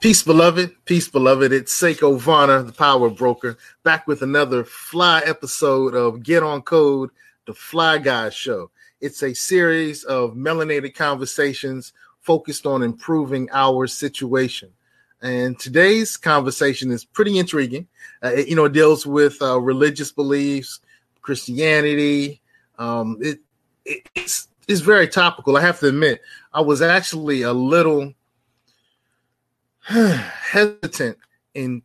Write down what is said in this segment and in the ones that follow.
Peace, beloved. Peace, beloved. It's Seiko Varner, the power broker, back with another fly episode of Get on Code, the Fly Guy Show. It's a series of melanated conversations focused on improving our situation. And today's conversation is pretty intriguing. Uh, it, you know, it deals with uh, religious beliefs, Christianity. Um, it, it, it's, it's very topical. I have to admit, I was actually a little hesitant in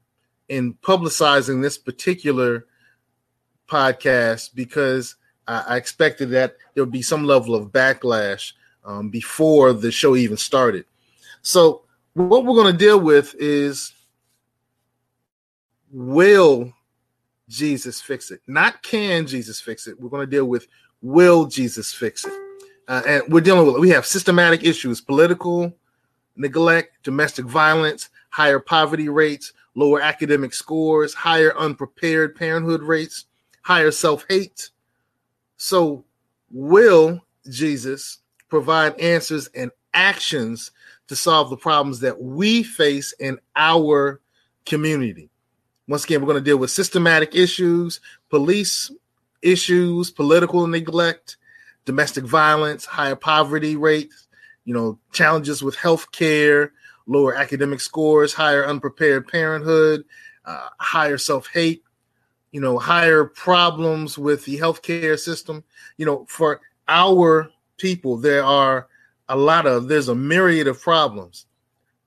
in publicizing this particular podcast because I, I expected that there would be some level of backlash um, before the show even started. So what we're going to deal with is will Jesus fix it? Not can Jesus fix it. We're going to deal with will Jesus fix it? Uh, and we're dealing with we have systematic issues, political, neglect, domestic violence, higher poverty rates, lower academic scores, higher unprepared parenthood rates, higher self hate. So, will Jesus provide answers and actions to solve the problems that we face in our community? Once again, we're going to deal with systematic issues, police issues, political neglect, domestic violence, higher poverty rates, you know, challenges with health care, lower academic scores, higher unprepared parenthood, uh, higher self hate, you know, higher problems with the healthcare system. You know, for our people, there are a lot of, there's a myriad of problems.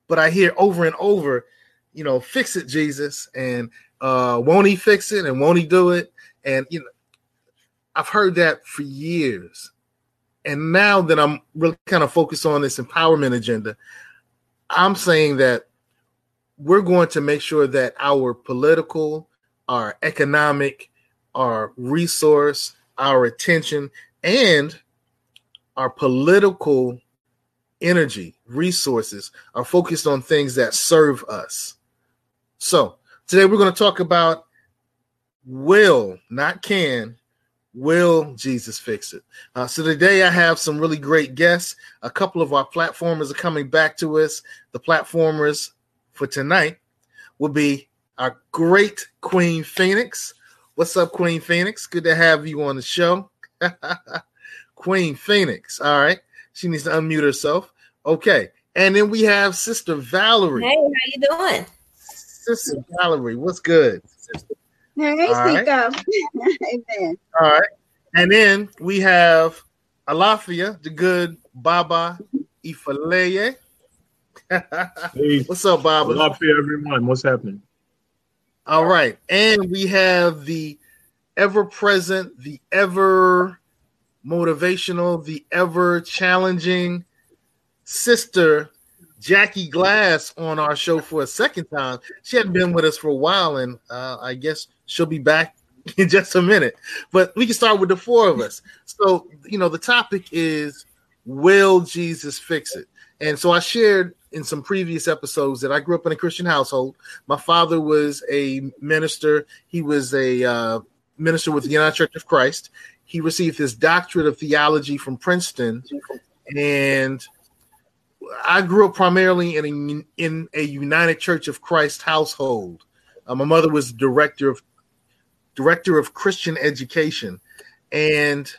But I hear over and over, you know, fix it, Jesus. And uh, won't he fix it? And won't he do it? And, you know, I've heard that for years. And now that I'm really kind of focused on this empowerment agenda, I'm saying that we're going to make sure that our political, our economic, our resource, our attention, and our political energy, resources are focused on things that serve us. So today we're going to talk about will, not can, Will Jesus fix it? Uh, so today I have some really great guests. A couple of our platformers are coming back to us. The platformers for tonight will be our great Queen Phoenix. What's up, Queen Phoenix? Good to have you on the show. Queen Phoenix. All right. She needs to unmute herself. Okay. And then we have Sister Valerie. Hey, how you doing? Sister Valerie, what's good? Sister Hey, speak up. Amen. All right. And then we have Alafia, the good Baba Ifaleye. hey, What's up, Baba? Alafia, everyone. What's happening? All right. And we have the ever present, the ever motivational, the ever challenging sister Jackie Glass on our show for a second time. She hadn't been with us for a while, and uh, I guess she'll be back in just a minute. But we can start with the four of us. So, you know, the topic is Will Jesus fix it? And so I shared in some previous episodes that I grew up in a Christian household. My father was a minister, he was a uh, minister with the United Church of Christ. He received his doctorate of theology from Princeton. And I grew up primarily in a, in a United Church of Christ household. Uh, my mother was director of director of Christian education, and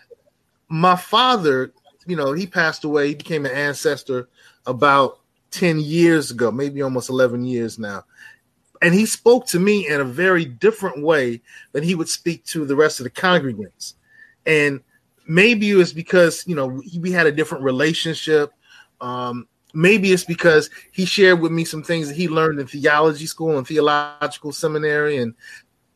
my father, you know, he passed away. He became an ancestor about ten years ago, maybe almost eleven years now. And he spoke to me in a very different way than he would speak to the rest of the congregants. And maybe it was because you know we had a different relationship. Um, maybe it's because he shared with me some things that he learned in theology school and theological seminary and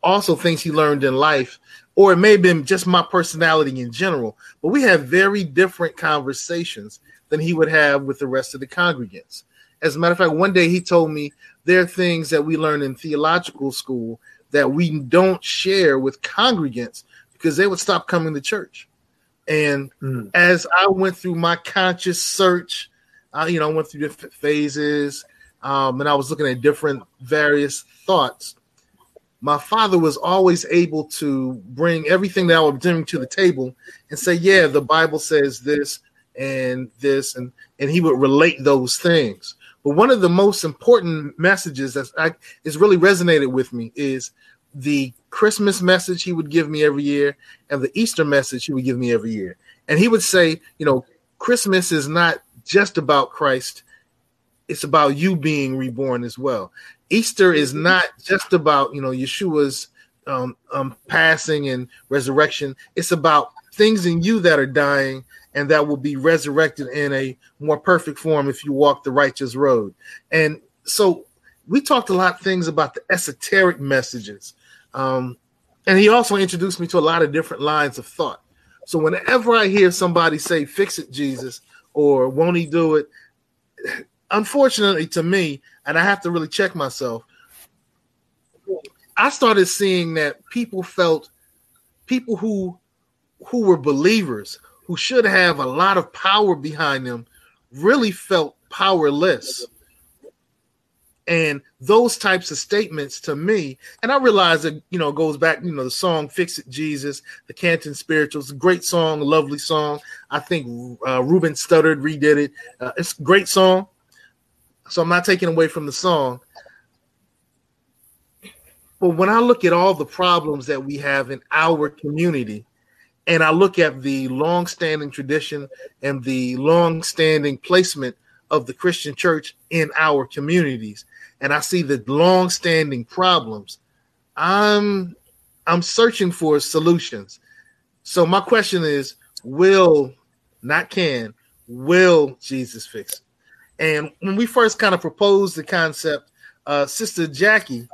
also things he learned in life or it may have been just my personality in general. But we have very different conversations than he would have with the rest of the congregants. As a matter of fact one day he told me there are things that we learn in theological school that we don't share with congregants because they would stop coming to church. And mm. as i went through my conscious search I, you know, went through different phases, um, and I was looking at different various thoughts. My father was always able to bring everything that I was bringing to the table and say, "Yeah, the Bible says this and this," and and he would relate those things. But one of the most important messages that I, is really resonated with me is the Christmas message he would give me every year and the Easter message he would give me every year. And he would say, you know, Christmas is not just about Christ, it's about you being reborn as well. Easter is not just about, you know, Yeshua's um, um, passing and resurrection. It's about things in you that are dying and that will be resurrected in a more perfect form if you walk the righteous road. And so we talked a lot of things about the esoteric messages. Um, and he also introduced me to a lot of different lines of thought. So whenever I hear somebody say, fix it, Jesus, or won't he do it? Unfortunately to me, and I have to really check myself, I started seeing that people felt people who who were believers, who should have a lot of power behind them, really felt powerless. And those types of statements to me, and I realize that you know goes back, you know, the song "Fix It, Jesus," the Canton Spirituals, great song, lovely song. I think uh, Ruben Studdard redid it. Uh, it's a great song, so I'm not taking away from the song. But when I look at all the problems that we have in our community, and I look at the long-standing tradition and the long-standing placement of the Christian church in our communities, and I see the long-standing problems, I'm I'm searching for solutions. So my question is, will not can will Jesus fix it? And when we first kind of proposed the concept, uh, Sister Jackie,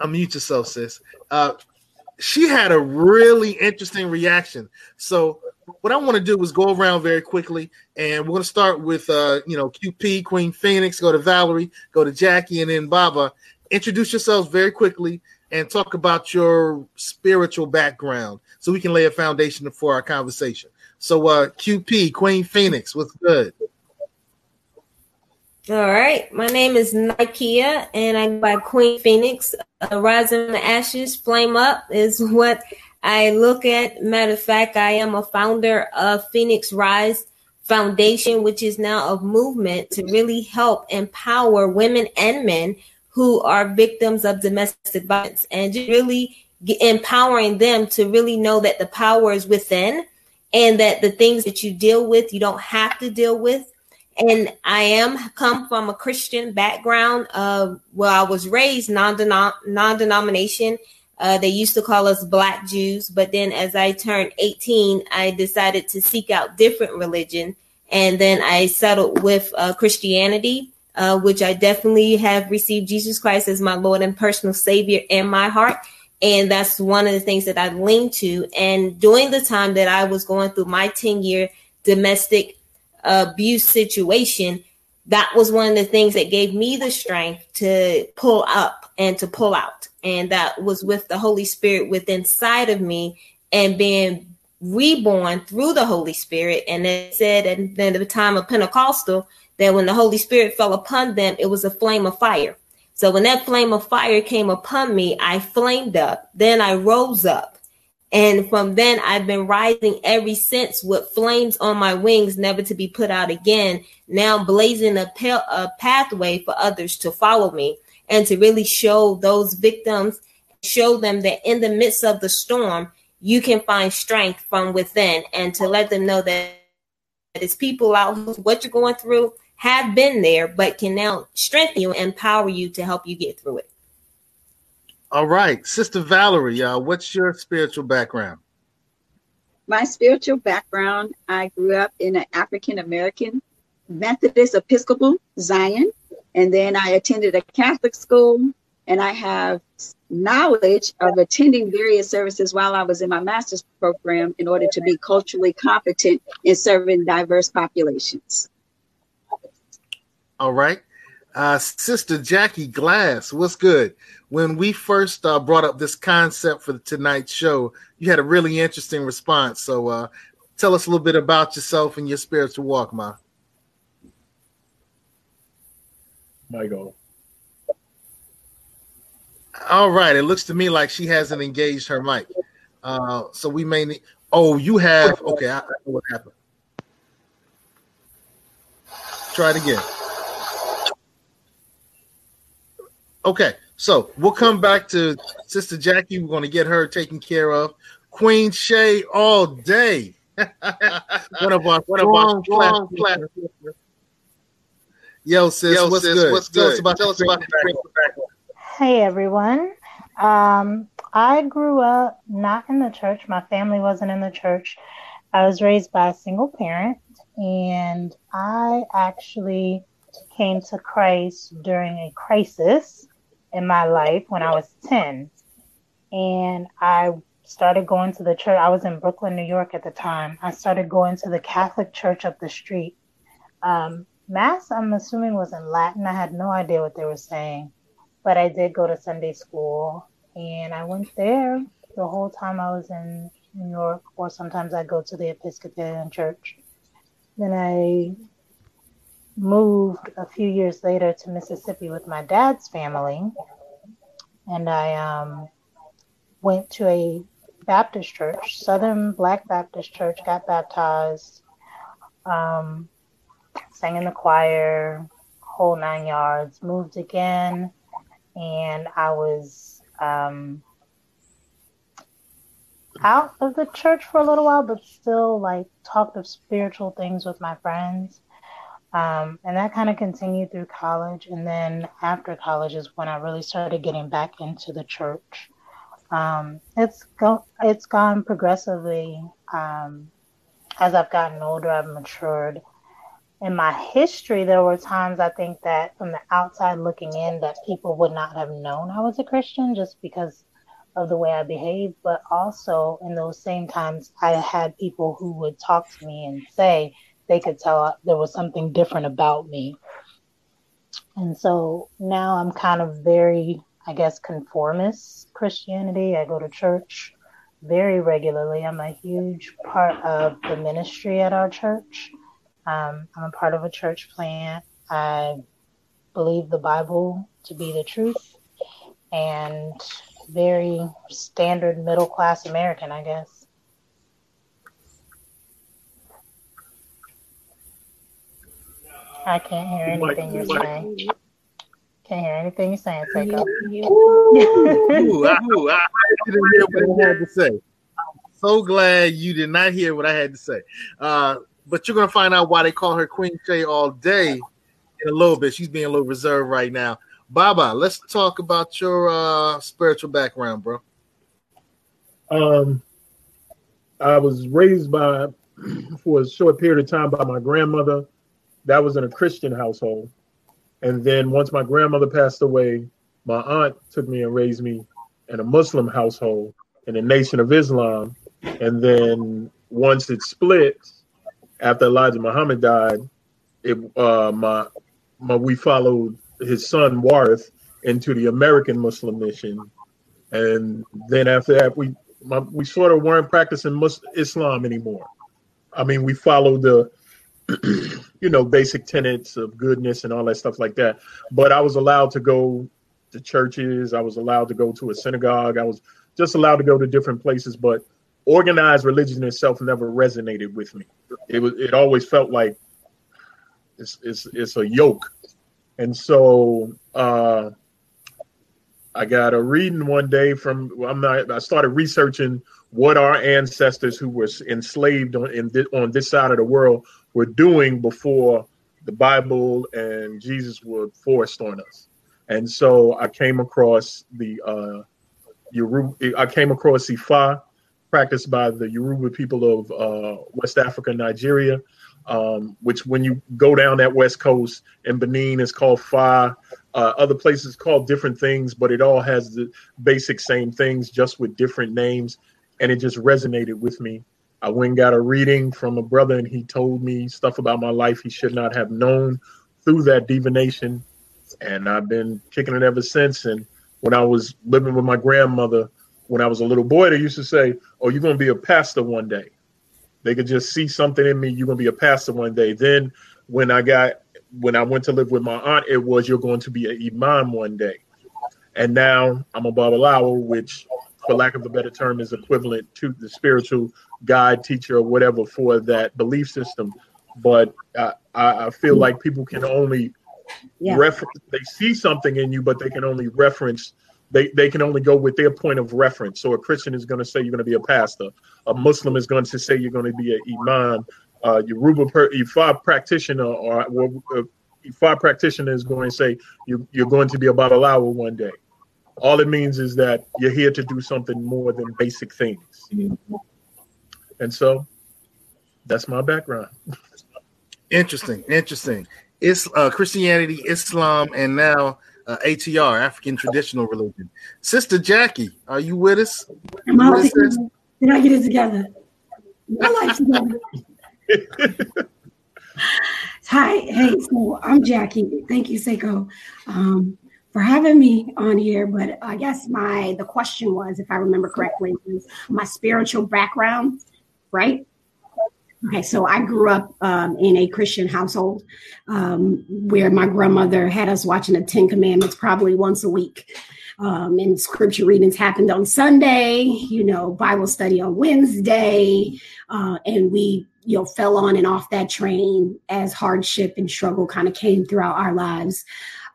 unmute yourself, sis. Uh, she had a really interesting reaction. So what I want to do is go around very quickly, and we're going to start with uh, you know QP, Queen Phoenix, go to Valerie, go to Jackie, and then Baba. Introduce yourselves very quickly and talk about your spiritual background, so we can lay a foundation for our conversation. So, uh, QP, Queen Phoenix, what's good? All right, my name is Nikia, and I go by Queen Phoenix. Uh, Rising the Ashes, Flame Up is what I look at. Matter of fact, I am a founder of Phoenix Rise Foundation, which is now a movement to really help empower women and men who are victims of domestic violence and really empowering them to really know that the power is within and that the things that you deal with, you don't have to deal with and I am come from a Christian background. Uh, well, I was raised non non-denomination. Uh, they used to call us Black Jews, but then as I turned 18, I decided to seek out different religion, and then I settled with uh, Christianity, uh, which I definitely have received Jesus Christ as my Lord and personal Savior in my heart. And that's one of the things that I leaned to. And during the time that I was going through my 10 year domestic abuse situation, that was one of the things that gave me the strength to pull up and to pull out. And that was with the Holy Spirit within inside of me and being reborn through the Holy Spirit. And it said at the time of Pentecostal that when the Holy Spirit fell upon them, it was a flame of fire. So when that flame of fire came upon me, I flamed up. Then I rose up. And from then, I've been rising ever since with flames on my wings, never to be put out again. Now, blazing a, pa- a pathway for others to follow me and to really show those victims, show them that in the midst of the storm, you can find strength from within and to let them know that it's people out who what you're going through have been there, but can now strengthen you, and empower you to help you get through it. All right, Sister Valerie, uh, what's your spiritual background? My spiritual background, I grew up in an African American Methodist Episcopal Zion, and then I attended a Catholic school, and I have knowledge of attending various services while I was in my master's program in order to be culturally competent in serving diverse populations. All right. Uh, Sister Jackie Glass, what's good? When we first uh, brought up this concept for tonight's show, you had a really interesting response. So, uh, tell us a little bit about yourself and your spiritual walk, Ma. my goal. All right. It looks to me like she hasn't engaged her mic. Uh, so we may need. Oh, you have. Okay, I, I know what happened. Try it again. Okay, so we'll come back to Sister Jackie. We're going to get her taken care of. Queen Shay all day. one of our one strong, of our strong, strong Yo, sis, Yo, what's sis, good? What's Tell? Us about Tell us about Hey, everyone. Um, I grew up not in the church. My family wasn't in the church. I was raised by a single parent, and I actually came to Christ during a crisis in my life when I was 10. And I started going to the church. I was in Brooklyn, New York at the time. I started going to the Catholic church up the street. Um, Mass, I'm assuming, was in Latin. I had no idea what they were saying, but I did go to Sunday school and I went there the whole time I was in New York, or sometimes I go to the Episcopalian church. Then I moved a few years later to Mississippi with my dad's family, and I um, went to a Baptist church, Southern Black Baptist Church, got baptized. Um, sang in the choir, whole nine yards, moved again, and I was um, out of the church for a little while, but still like talked of spiritual things with my friends. Um, and that kind of continued through college. And then after college is when I really started getting back into the church. Um, it's go it's gone progressively um, as I've gotten older. I've matured, in my history, there were times I think that from the outside looking in, that people would not have known I was a Christian just because of the way I behaved. But also in those same times, I had people who would talk to me and say they could tell there was something different about me. And so now I'm kind of very, I guess, conformist Christianity. I go to church very regularly. I'm a huge part of the ministry at our church. Um, I'm a part of a church plant. I believe the Bible to be the truth and very standard middle class American, I guess. I can't hear anything you're saying. Can't hear anything you're saying, Seiko. ooh, I, ooh, I didn't hear what I had to say. I'm so glad you did not hear what I had to say. Uh, but you're gonna find out why they call her Queen Shay all day in a little bit. She's being a little reserved right now. Baba, let's talk about your uh, spiritual background, bro. Um, I was raised by for a short period of time by my grandmother. That was in a Christian household, and then once my grandmother passed away, my aunt took me and raised me in a Muslim household in the Nation of Islam, and then once it split, after Elijah Muhammad died, it uh, my my we followed his son Warith into the American Muslim mission, and then after that we my, we sort of weren't practicing Muslim Islam anymore. I mean, we followed the you know basic tenets of goodness and all that stuff like that. But I was allowed to go to churches. I was allowed to go to a synagogue. I was just allowed to go to different places, but organized religion itself never resonated with me. It was it always felt like it's it's it's a yoke. And so uh I got a reading one day from I'm not I started researching what our ancestors who were enslaved on in this, on this side of the world were doing before the Bible and Jesus were forced on us. And so I came across the uh Yoruba, I came across Ifa, practiced by the Yoruba people of uh, West Africa, Nigeria, um, which when you go down that west coast in Benin is called Fa. Uh, other places called different things, but it all has the basic same things, just with different names. And it just resonated with me. I went and got a reading from a brother, and he told me stuff about my life he should not have known through that divination. And I've been kicking it ever since. And when I was living with my grandmother, when I was a little boy, they used to say, "Oh, you're going to be a pastor one day." They could just see something in me. You're going to be a pastor one day. Then, when I got when I went to live with my aunt, it was you're going to be an imam one day. And now I'm a babalawo, which, for lack of a better term, is equivalent to the spiritual guide, teacher, or whatever for that belief system. But I, I feel like people can only yeah. refer- they see something in you, but they can only reference they, they can only go with their point of reference. So a Christian is going to say you're going to be a pastor. A Muslim is going to say you're going to be an imam. Uh, Yoruba per, Ifa practitioner or uh, Ifa practitioner is going to say you, you're going to be a Babalawo one day. All it means is that you're here to do something more than basic things. And so that's my background. Interesting, interesting. It's uh, Christianity, Islam, and now uh, ATR, African traditional religion. Sister Jackie, are you with us? Am I Did I get it together? My life together. Hi, hey, so I'm Jackie. Thank you, Seiko, um, for having me on here. But I guess my the question was, if I remember correctly, was my spiritual background, right? Okay, so I grew up um, in a Christian household um, where my grandmother had us watching the Ten Commandments probably once a week. Um, and scripture readings happened on Sunday, you know, Bible study on Wednesday. Uh, and we, you know, fell on and off that train as hardship and struggle kind of came throughout our lives.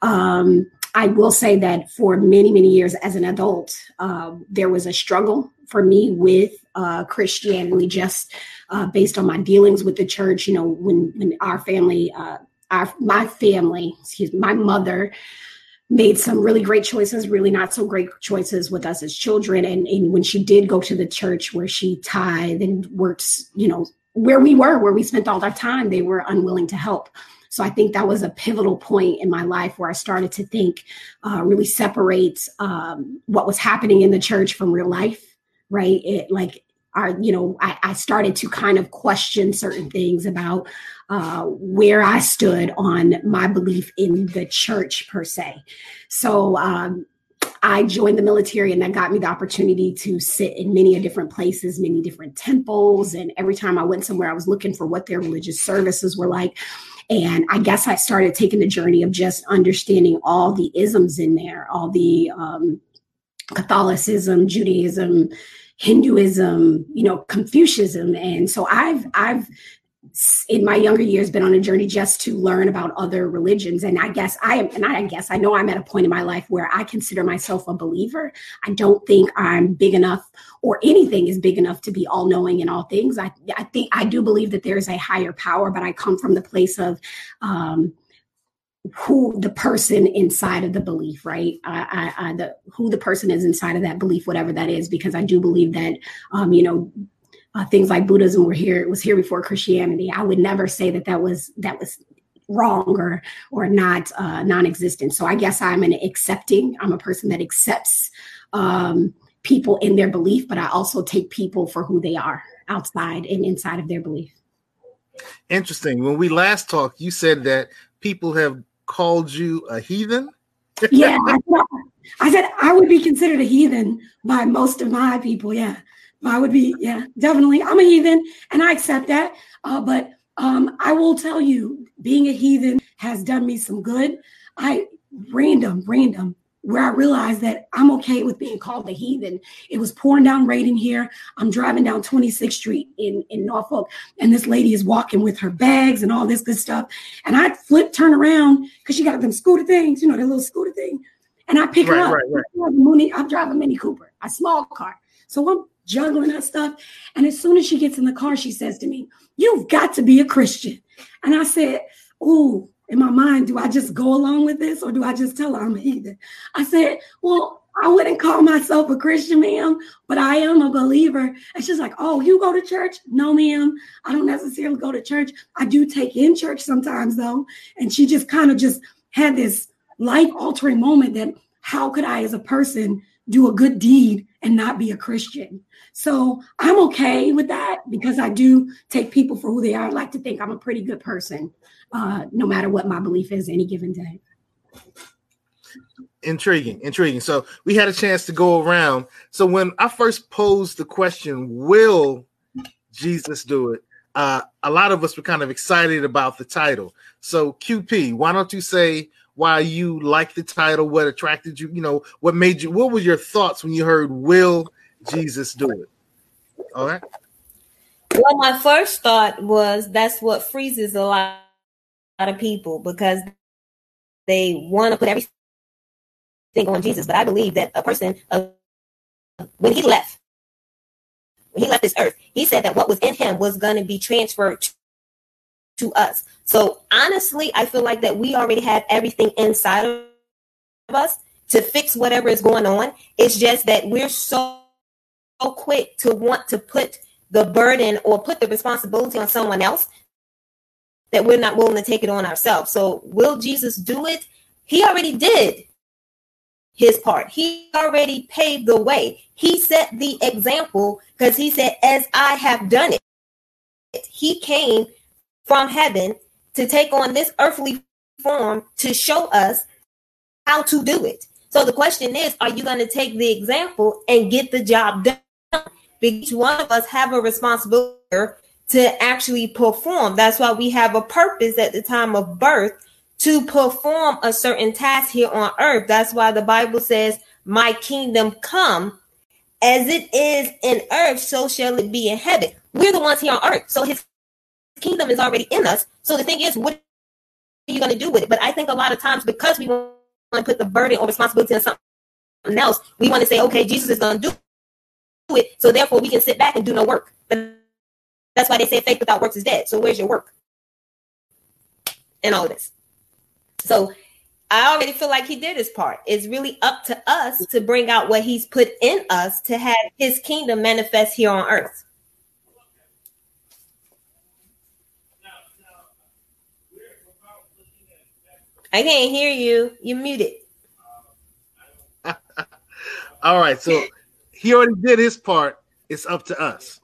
Um, I will say that for many, many years as an adult, uh, there was a struggle for me with uh, Christianity, just uh, based on my dealings with the church. You know, when when our family, uh, our my family, excuse me, my mother made some really great choices, really not so great choices with us as children. And, and when she did go to the church where she tithed and worked, you know, where we were, where we spent all our time, they were unwilling to help. So I think that was a pivotal point in my life where I started to think, uh, really separate um, what was happening in the church from real life, right? It like our, you know, I, I started to kind of question certain things about uh, where I stood on my belief in the church per se. So um, I joined the military, and that got me the opportunity to sit in many different places, many different temples. And every time I went somewhere, I was looking for what their religious services were like. And I guess I started taking the journey of just understanding all the isms in there, all the um, Catholicism, Judaism, Hinduism, you know, Confucianism. And so I've I've in my younger years been on a journey just to learn about other religions. And i guess i am and i guess i know i'm at a point in my life where i consider myself a believer. I don't think i'm big enough or anything is big enough to be all knowing in all things. I, I think i do believe that there's a higher power but i come from the place of um, who the person inside of the belief, right? I, I, I, the who the person is inside of that belief, whatever that is, because I do believe that, um, you know, uh, things like Buddhism were here was here before Christianity. I would never say that that was that was wrong or or not uh, non-existent. So I guess I'm an accepting. I'm a person that accepts um, people in their belief, but I also take people for who they are outside and inside of their belief. Interesting. When we last talked, you said that people have called you a heathen? yeah, I, I, said I would be considered a heathen by most of my people. Yeah, I would be. Yeah, definitely. I'm a heathen, and I accept that. Uh, but um, I will tell you, being a heathen has done me some good. I random, random where I realized that I'm okay with being called a heathen. It was pouring down rain in here. I'm driving down 26th Street in, in Norfolk, and this lady is walking with her bags and all this good stuff. And I flip, turn around because she got them scooter things, you know, the little scooter thing. And I pick right, her up. Right, right. I'm driving a Mini Cooper, a small car. So I'm juggling her stuff. And as soon as she gets in the car, she says to me, You've got to be a Christian. And I said, Oh, in my mind, do I just go along with this or do I just tell her I'm a heathen? I said, well, I wouldn't call myself a Christian, ma'am, but I am a believer. And she's like, oh, you go to church? No, ma'am. I don't necessarily go to church. I do take in church sometimes, though. And she just kind of just had this life altering moment that how could I, as a person, do a good deed and not be a Christian? So I'm okay with that because I do take people for who they are. I like to think I'm a pretty good person uh, no matter what my belief is any given day. Intriguing, intriguing. So we had a chance to go around. So when I first posed the question, will Jesus do it? Uh, a lot of us were kind of excited about the title. So QP, why don't you say why you like the title, what attracted you, you know, what made you, what were your thoughts when you heard will Jesus do it? All right. Well, my first thought was that's what freezes a lot of people because they want to put everything on Jesus. But I believe that a person, uh, when he left, when he left this earth, he said that what was in him was going to be transferred to us. So honestly, I feel like that we already have everything inside of us to fix whatever is going on. It's just that we're so, so quick to want to put the burden or put the responsibility on someone else that we're not willing to take it on ourselves. So will Jesus do it? He already did his part. He already paved the way. He set the example because he said, As I have done it, he came from heaven to take on this earthly form to show us how to do it. So the question is, are you going to take the example and get the job done? Each one of us have a responsibility to actually perform. That's why we have a purpose at the time of birth to perform a certain task here on earth. That's why the Bible says, My kingdom come as it is in earth, so shall it be in heaven. We're the ones here on earth. So his kingdom is already in us. So the thing is, what are you going to do with it? But I think a lot of times because we want to put the burden or responsibility on something else, we want to say, okay, Jesus is going to do it. So therefore we can sit back and do no work. But that's why they say faith without works is dead. So where's your work? And all this. So I already feel like he did his part. It's really up to us to bring out what he's put in us to have his kingdom manifest here on earth. I can't hear you. You muted. All right. So he already did his part. It's up to us.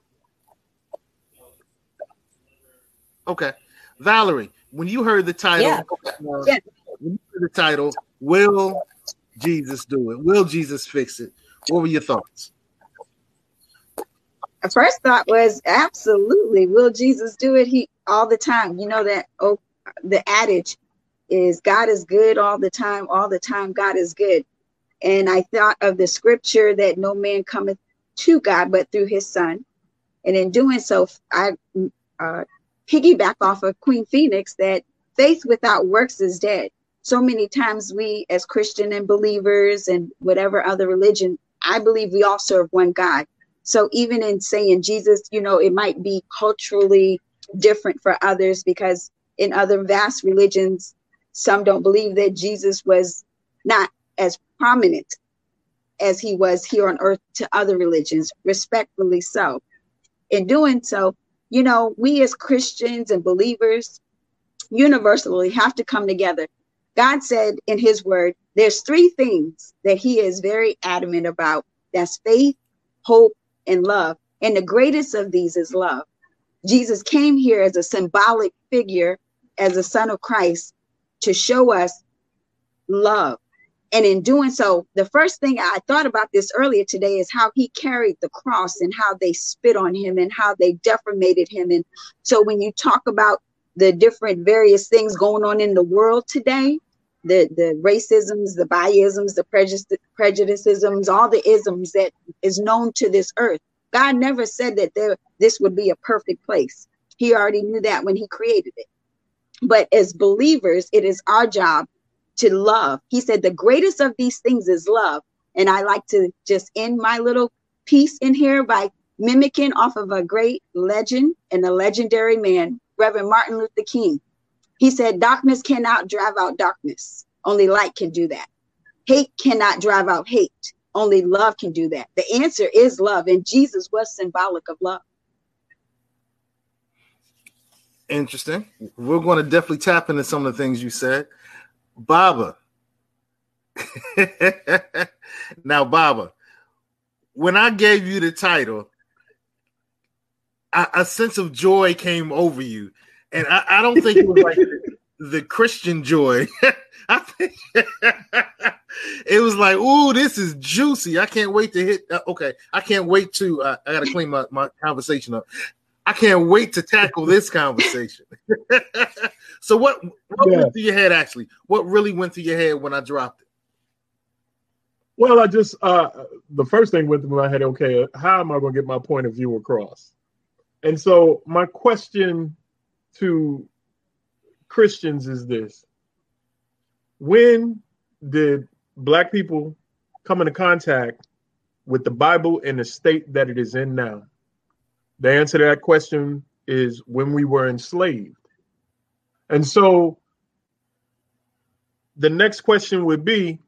Okay. Valerie, when you heard the title, yeah. Uh, yeah. when you heard the title, Will Jesus do it? Will Jesus fix it? What were your thoughts? My First thought was absolutely. Will Jesus do it? He all the time. You know that oh the adage is God is good all the time, all the time God is good. And I thought of the scripture that no man cometh to God but through his son. And in doing so, I uh, piggyback off of Queen Phoenix that faith without works is dead. So many times we, as Christian and believers and whatever other religion, I believe we all serve one God. So even in saying Jesus, you know, it might be culturally different for others because in other vast religions, some don't believe that Jesus was not as prominent as he was here on earth to other religions, respectfully so. In doing so, you know, we as Christians and believers universally have to come together. God said in his word, there's three things that he is very adamant about. That's faith, hope, and love. And the greatest of these is love. Jesus came here as a symbolic figure, as a son of Christ, to show us love. And in doing so, the first thing I thought about this earlier today is how he carried the cross and how they spit on him and how they deformated him. And so when you talk about the different various things going on in the world today, the the racisms, the biasms, the prejudice, prejudicisms, all the isms that is known to this earth. God never said that there this would be a perfect place. He already knew that when he created it. But as believers, it is our job to love. He said, the greatest of these things is love. And I like to just end my little piece in here by mimicking off of a great legend and a legendary man, Reverend Martin Luther King. He said, Darkness cannot drive out darkness, only light can do that. Hate cannot drive out hate, only love can do that. The answer is love, and Jesus was symbolic of love. Interesting. We're going to definitely tap into some of the things you said. Baba. now, Baba, when I gave you the title, a, a sense of joy came over you. And I, I don't think it was like the, the Christian joy. I think it was like, "Ooh, this is juicy! I can't wait to hit." Uh, okay, I can't wait to. Uh, I got to clean my, my conversation up. I can't wait to tackle this conversation. so what what yeah. went through your head actually? What really went through your head when I dropped it? Well, I just uh the first thing went through my head, okay, how am I gonna get my point of view across? And so my question to Christians is this when did black people come into contact with the Bible in the state that it is in now? The answer to that question is when we were enslaved. And so the next question would be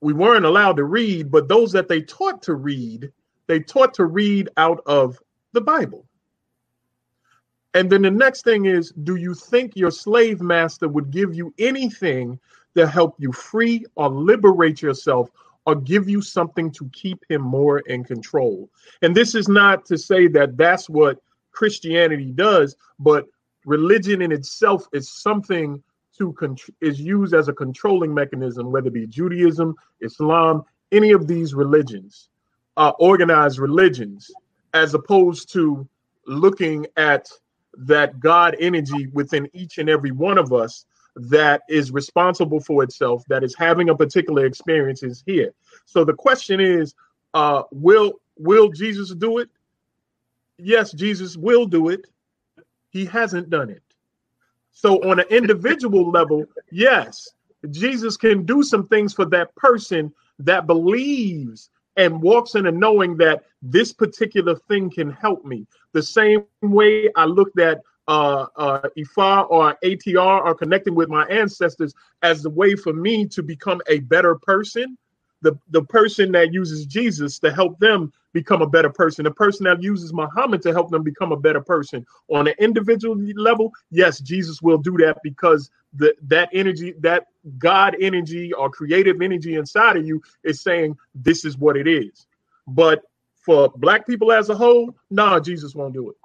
we weren't allowed to read, but those that they taught to read, they taught to read out of the Bible. And then the next thing is do you think your slave master would give you anything to help you free or liberate yourself or give you something to keep him more in control? And this is not to say that that's what Christianity does, but religion in itself is something to con- is used as a controlling mechanism, whether it be Judaism, Islam, any of these religions, uh, organized religions, as opposed to looking at that God energy within each and every one of us that is responsible for itself, that is having a particular experience is here. So the question is, uh, will will Jesus do it? Yes, Jesus will do it. He hasn't done it. So on an individual level, yes, Jesus can do some things for that person that believes and walks in a knowing that this particular thing can help me. The same way I looked at uh, uh, Ifa or ATR or connecting with my ancestors as the way for me to become a better person. The, the person that uses Jesus to help them become a better person, the person that uses Muhammad to help them become a better person on an individual level, yes, Jesus will do that because the, that energy, that God energy or creative energy inside of you is saying this is what it is. But for black people as a whole, nah, Jesus won't do it.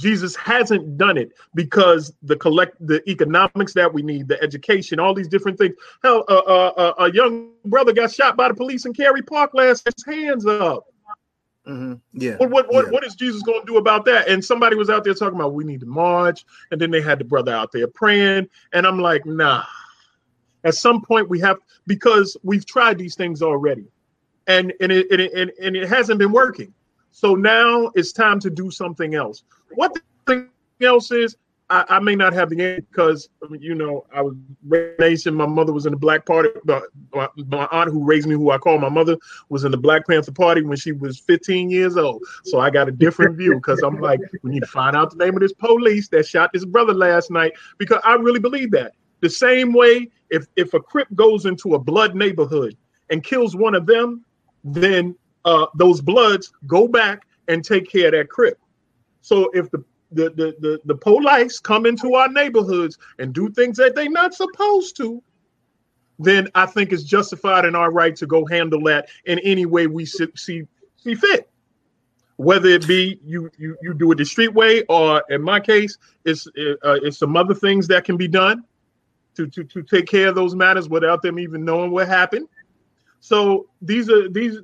Jesus hasn't done it because the collect the economics that we need, the education, all these different things. Hell, uh, uh, uh, a young brother got shot by the police in Cary Park last. His hands up. Mm-hmm. Yeah. What what what, yeah. what is Jesus going to do about that? And somebody was out there talking about we need to march, and then they had the brother out there praying, and I'm like, nah. At some point, we have because we've tried these things already, and and it and it, and it hasn't been working. So now it's time to do something else. What the thing else is, I, I may not have the answer because you know I was raised in my mother was in the Black Party. My, my aunt who raised me, who I call my mother, was in the Black Panther Party when she was 15 years old. So I got a different view because I'm like, we need to find out the name of this police that shot this brother last night because I really believe that. The same way, if if a Crip goes into a blood neighborhood and kills one of them, then uh, those bloods go back and take care of that Crip. So if the the, the the the police come into our neighborhoods and do things that they're not supposed to, then I think it's justified in our right to go handle that in any way we see see, see fit. Whether it be you you you do it the street way, or in my case, it's uh, it's some other things that can be done to to to take care of those matters without them even knowing what happened. So these are these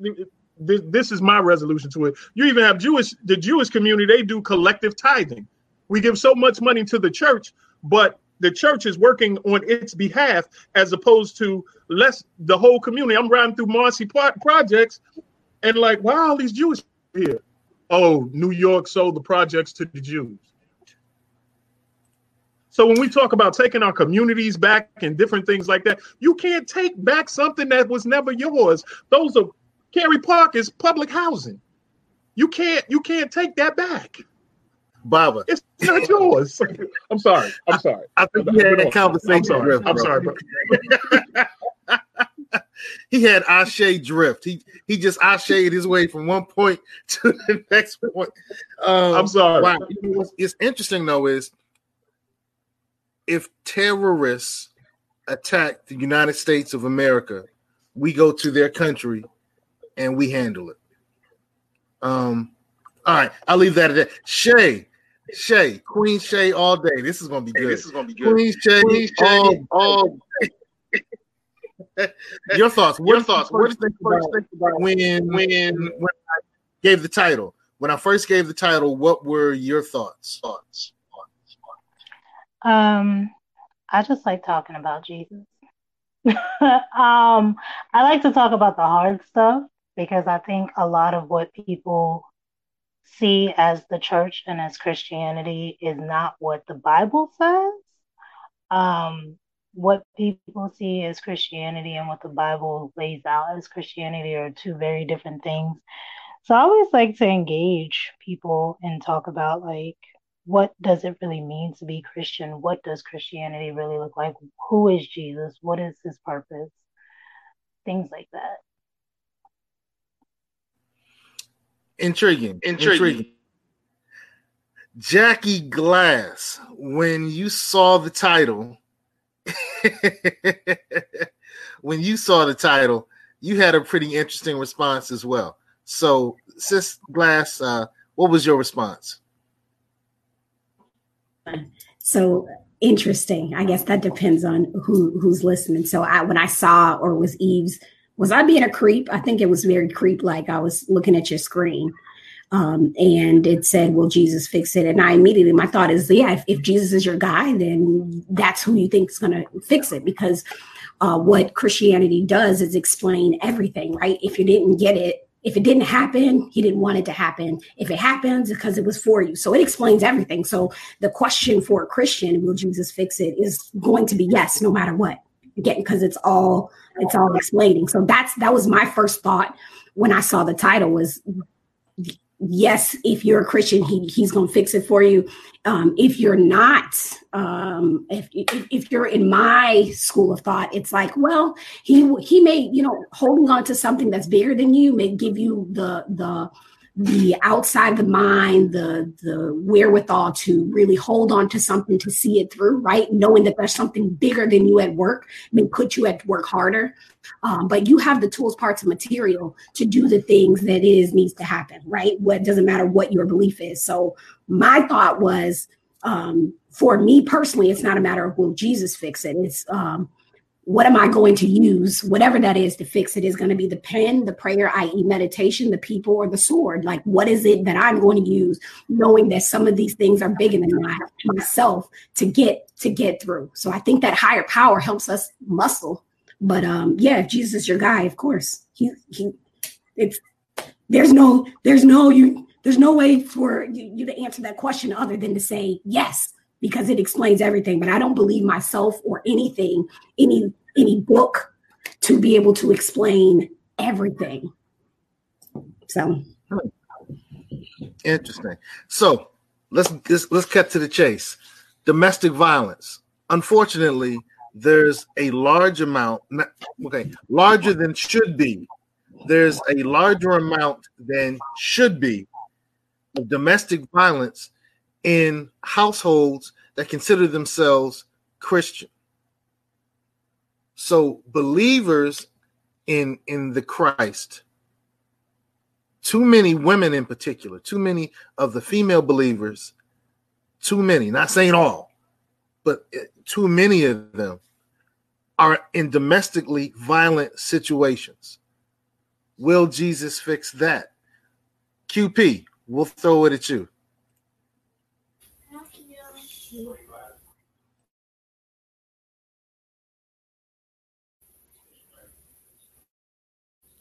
this, this is my resolution to it. You even have Jewish the Jewish community, they do collective tithing. We give so much money to the church, but the church is working on its behalf as opposed to less the whole community. I'm riding through Marcy projects and like, wow, all these Jewish here. Oh, New York sold the projects to the Jews. So when we talk about taking our communities back and different things like that, you can't take back something that was never yours. Those are Cary Park is public housing. You can't you can't take that back. Baba. It's not yours. I'm sorry. I'm sorry. I think we had that conversation. I'm sorry. Drift, I'm sorry, bro. he had Ashe drift. He he just Ashe'd his way from one point to the next point. Um, I'm sorry. Wow. You what's- It's interesting though is if terrorists attack the United States of America, we go to their country and we handle it. Um, all right, I'll leave that at that. Shay, Shay, Queen Shay all day. This is gonna be good. This is gonna be good. Queen Shay, Queen Shay, all, all your thoughts. What Your thoughts. What first did you first about think about when when when I gave the title? When I first gave the title, what were your thoughts? Thoughts. Um, I just like talking about Jesus. um, I like to talk about the hard stuff because I think a lot of what people see as the church and as Christianity is not what the Bible says. Um, what people see as Christianity and what the Bible lays out as Christianity are two very different things. So I always like to engage people and talk about like what does it really mean to be Christian? What does Christianity really look like? Who is Jesus? What is his purpose? Things like that. Intriguing. Intriguing. Intriguing. Jackie Glass, when you saw the title, when you saw the title, you had a pretty interesting response as well. So, Sis Glass, uh, what was your response? So interesting. I guess that depends on who who's listening. So I when I saw or was Eve's, was I being a creep? I think it was very creep like I was looking at your screen. Um, and it said, Will Jesus fix it? And I immediately, my thought is, yeah, if, if Jesus is your guy, then that's who you think is going to fix it because uh, what Christianity does is explain everything, right? If you didn't get it, if it didn't happen, he didn't want it to happen. If it happens, because it was for you. So it explains everything. So the question for a Christian, will Jesus fix it, is going to be yes, no matter what. Again, because it's all it's all explaining. So that's that was my first thought when I saw the title was yes, if you're a Christian, he, he's going to fix it for you. Um, if you're not, um, if, if, if you're in my school of thought, it's like, well, he he may, you know, holding on to something that's bigger than you may give you the the the outside the mind, the the wherewithal to really hold on to something to see it through, right? Knowing that there's something bigger than you at work may put you at work harder. Um, but you have the tools, parts, and material to do the things that is needs to happen, right? What doesn't matter what your belief is. So my thought was, um, for me personally, it's not a matter of will Jesus fix it. It's um, what am I going to use, whatever that is to fix it, is going to be the pen, the prayer, i.e., meditation, the people, or the sword. Like, what is it that I'm going to use, knowing that some of these things are bigger than myself to get to get through. So I think that higher power helps us muscle. But um, yeah, Jesus is your guy, of course. He he, it's there's no there's no you there's no way for you, you to answer that question other than to say yes because it explains everything. But I don't believe myself or anything, any any book to be able to explain everything. So interesting. So let's let's, let's cut to the chase. Domestic violence. Unfortunately, there's a large amount, okay, larger than should be. There's a larger amount than should be of domestic violence in households that consider themselves Christian. So believers in in the Christ, too many women in particular, too many of the female believers, too many, not saying all, but too many of them are in domestically violent situations. Will Jesus fix that? QP, we'll throw it at you.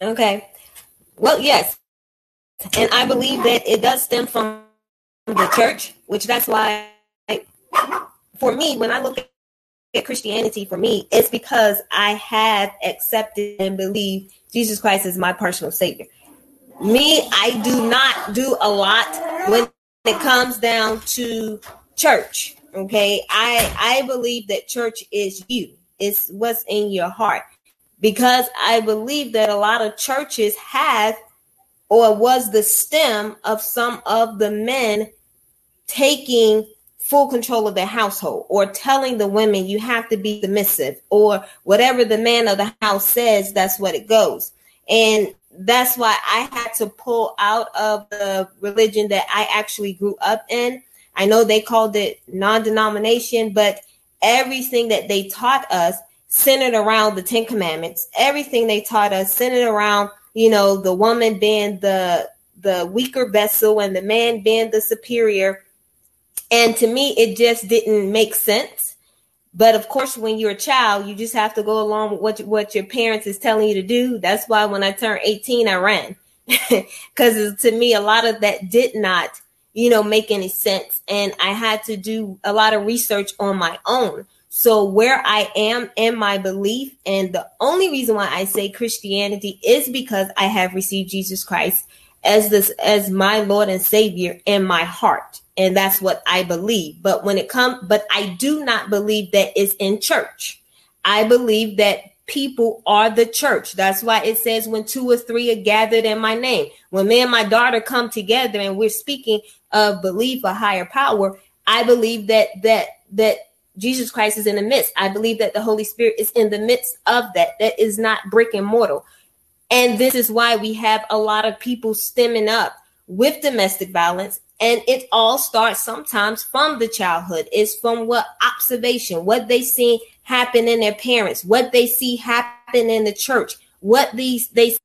Okay. Well, yes. And I believe that it does stem from the church, which that's why, for me, when I look at Christianity, for me, it's because I have accepted and believe Jesus Christ is my personal savior. Me, I do not do a lot when it comes down to church. Okay. I I believe that church is you. It's what's in your heart. Because I believe that a lot of churches have or was the stem of some of the men taking full control of their household or telling the women you have to be submissive or whatever the man of the house says that's what it goes. And that's why i had to pull out of the religion that i actually grew up in. I know they called it non denomination, but everything that they taught us centered around the Ten Commandments. Everything they taught us centered around, you know, the woman being the the weaker vessel and the man being the superior. And to me, it just didn't make sense. But of course, when you're a child, you just have to go along with what, what your parents is telling you to do. That's why when I turned 18, I ran. Because to me, a lot of that did not you know, make any sense. And I had to do a lot of research on my own. So where I am in my belief, and the only reason why I say Christianity is because I have received Jesus Christ as this as my Lord and Savior in my heart. And that's what I believe. But when it comes, but I do not believe that it's in church. I believe that people are the church. That's why it says when two or three are gathered in my name. When me and my daughter come together and we're speaking of belief, a higher power, I believe that that that Jesus Christ is in the midst. I believe that the Holy Spirit is in the midst of that. That is not brick and mortar. And this is why we have a lot of people stemming up with domestic violence. And it all starts sometimes from the childhood. It's from what observation, what they see happen in their parents, what they see happen in the church, what these they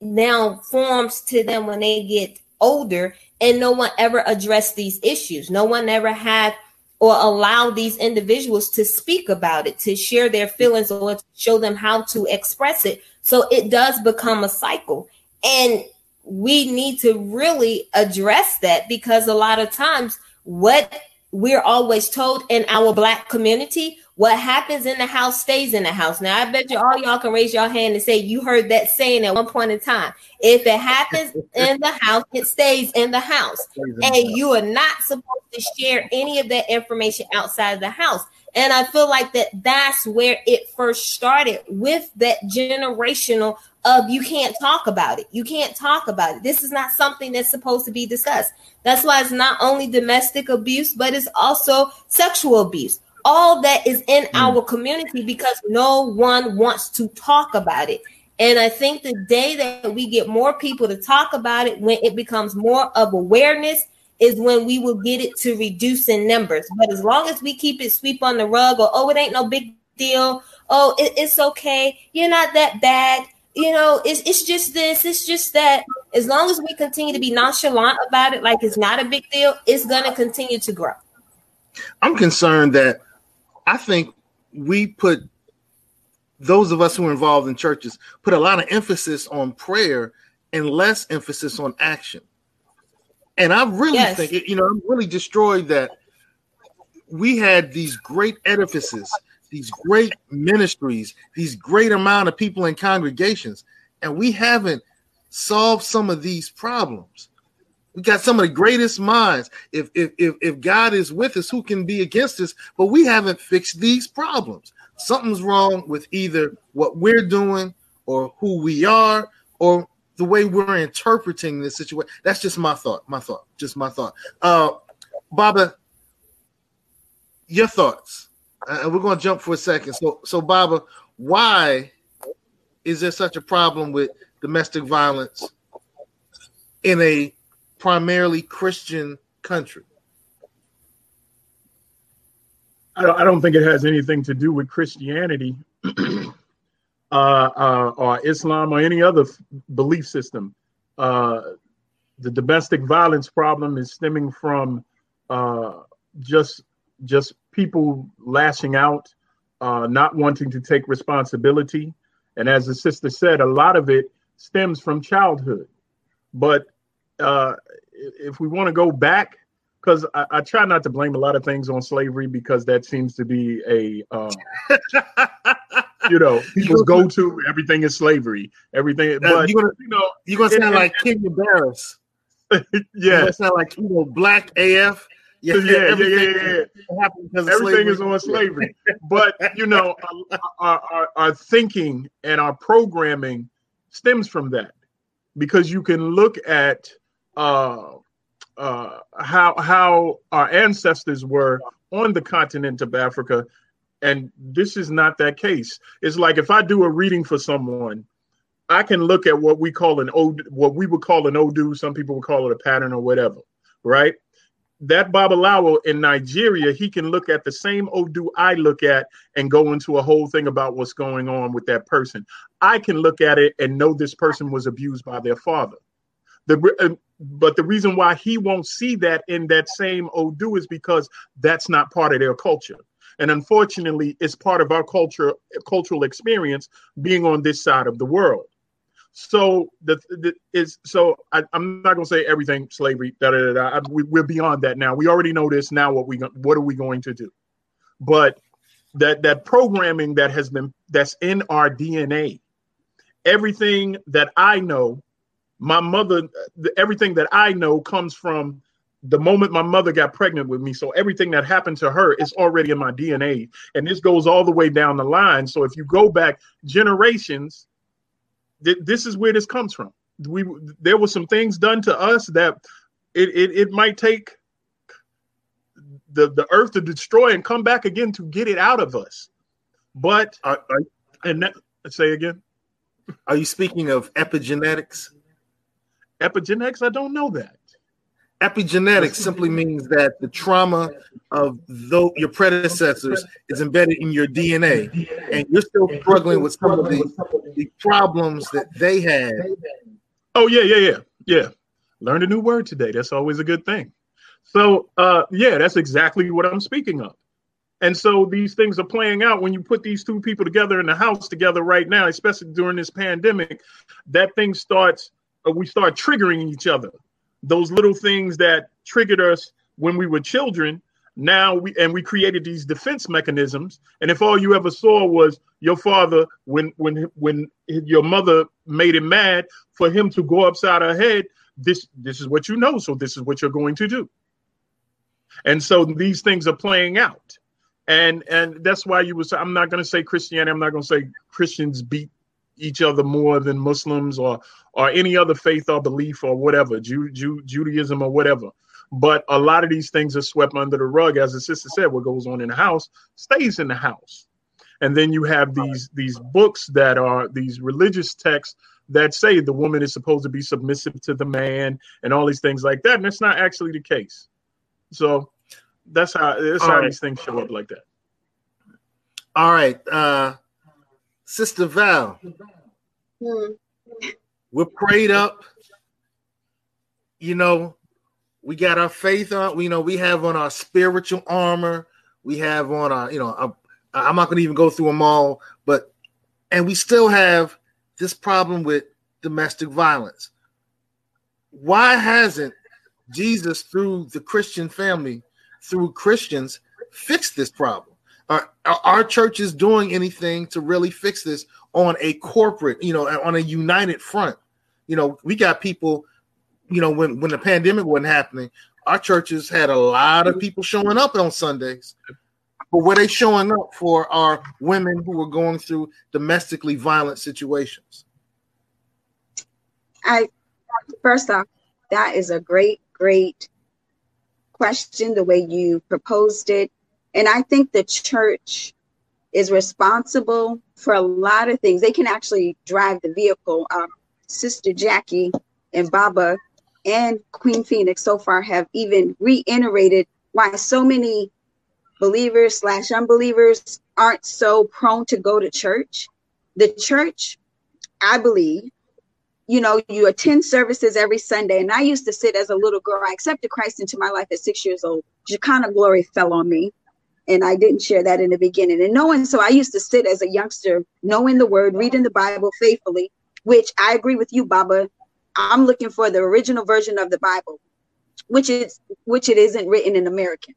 now forms to them when they get older and no one ever addressed these issues. No one ever had or allowed these individuals to speak about it, to share their feelings or show them how to express it. So it does become a cycle. And we need to really address that because a lot of times what we're always told in our black community what happens in the house stays in the house. Now, I bet you all y'all can raise your hand and say you heard that saying at one point in time. If it happens in the house, it stays in the house. And you are not supposed to share any of that information outside of the house. And I feel like that that's where it first started with that generational of you can't talk about it. You can't talk about it. This is not something that's supposed to be discussed. That's why it's not only domestic abuse, but it's also sexual abuse all that is in mm. our community because no one wants to talk about it. And I think the day that we get more people to talk about it, when it becomes more of awareness, is when we will get it to reduce in numbers. But as long as we keep it sweep on the rug, or oh, it ain't no big deal. Oh, it, it's okay. You're not that bad. You know, it's it's just this. It's just that. As long as we continue to be nonchalant about it, like it's not a big deal, it's gonna continue to grow. I'm concerned that I think we put those of us who are involved in churches put a lot of emphasis on prayer and less emphasis on action. And I really yes. think, you know, I'm really destroyed that we had these great edifices, these great ministries, these great amount of people in congregations, and we haven't solved some of these problems. We got some of the greatest minds. If, if if if God is with us, who can be against us? But we haven't fixed these problems. Something's wrong with either what we're doing or who we are or the way we're interpreting this situation. That's just my thought. My thought. Just my thought. Uh Baba, your thoughts. Uh, and we're going to jump for a second. So so Baba, why is there such a problem with domestic violence in a primarily Christian country? I don't, I don't think it has anything to do with Christianity uh, uh, or Islam or any other f- belief system. Uh, the domestic violence problem is stemming from uh, just just people lashing out, uh, not wanting to take responsibility, and as the sister said, a lot of it stems from childhood. But uh, if we want to go back, because I, I, try not to blame a lot of things on slavery because that seems to be a, uh, you know, people's go to. Everything is slavery. Everything. But you're gonna, you know, you're gonna sound it, like Kenya Barris. yeah, sound like you know, black AF. Yeah, yeah, yeah, yeah, yeah. Everything is on slavery. but you know, our, our, our thinking and our programming stems from that because you can look at uh, uh, how how our ancestors were on the continent of Africa, and this is not that case. It's like if I do a reading for someone, I can look at what we call an od, what we would call an odu. Some people would call it a pattern or whatever, right? That Babalawo in Nigeria, he can look at the same Odu I look at and go into a whole thing about what's going on with that person. I can look at it and know this person was abused by their father. The uh, but the reason why he won't see that in that same Odu is because that's not part of their culture. And unfortunately, it's part of our culture, cultural experience being on this side of the world. So the, the is so I, am not gonna say everything slavery. Da, da, da. We, we're beyond that now. We already know this. Now what we what are we going to do? But that that programming that has been that's in our DNA. Everything that I know, my mother, everything that I know comes from the moment my mother got pregnant with me. So everything that happened to her is already in my DNA. And this goes all the way down the line. So if you go back generations, th- this is where this comes from. We there were some things done to us that it it, it might take the, the earth to destroy and come back again to get it out of us. But are, are, and that, say again. Are you speaking of epigenetics? Epigenetics? I don't know that. Epigenetics simply means that the trauma of though your predecessors is embedded in your DNA, and you're still struggling with some of the, the problems that they had. Oh yeah, yeah, yeah, yeah. Learned a new word today. That's always a good thing. So uh, yeah, that's exactly what I'm speaking of. And so these things are playing out when you put these two people together in the house together right now, especially during this pandemic. That thing starts, uh, we start triggering each other those little things that triggered us when we were children now we and we created these defense mechanisms. And if all you ever saw was your father when when when your mother made him mad for him to go upside her head this this is what you know. So this is what you're going to do. And so these things are playing out. And and that's why you was i'm not going to say christianity i'm not going to say christians beat each other more than Muslims or or any other faith or belief or whatever, Jew, Jew, Judaism or whatever. But a lot of these things are swept under the rug, as the sister said. What goes on in the house stays in the house, and then you have these these books that are these religious texts that say the woman is supposed to be submissive to the man and all these things like that, and that's not actually the case. So that's how that's all how right. these things show up like that. All right. Uh Sister Val, hmm. we're prayed up. You know, we got our faith on. You know, we have on our spiritual armor. We have on our, you know, our, I'm not going to even go through them all, but and we still have this problem with domestic violence. Why hasn't Jesus, through the Christian family, through Christians, fixed this problem? Uh, are, are our churches doing anything to really fix this on a corporate, you know, on a united front? You know, we got people, you know, when when the pandemic wasn't happening, our churches had a lot of people showing up on Sundays. But were they showing up for our women who were going through domestically violent situations? I first off, that is a great, great question. The way you proposed it, and I think the church is responsible for a lot of things. They can actually drive the vehicle. Um, Sister Jackie and Baba and Queen Phoenix so far have even reiterated why so many believers slash unbelievers aren't so prone to go to church. The church, I believe, you know, you attend services every Sunday. And I used to sit as a little girl. I accepted Christ into my life at six years old. Shekinah glory fell on me and I didn't share that in the beginning. And knowing, so I used to sit as a youngster, knowing the word, reading the Bible faithfully, which I agree with you, Baba. I'm looking for the original version of the Bible, which is which it isn't written in American.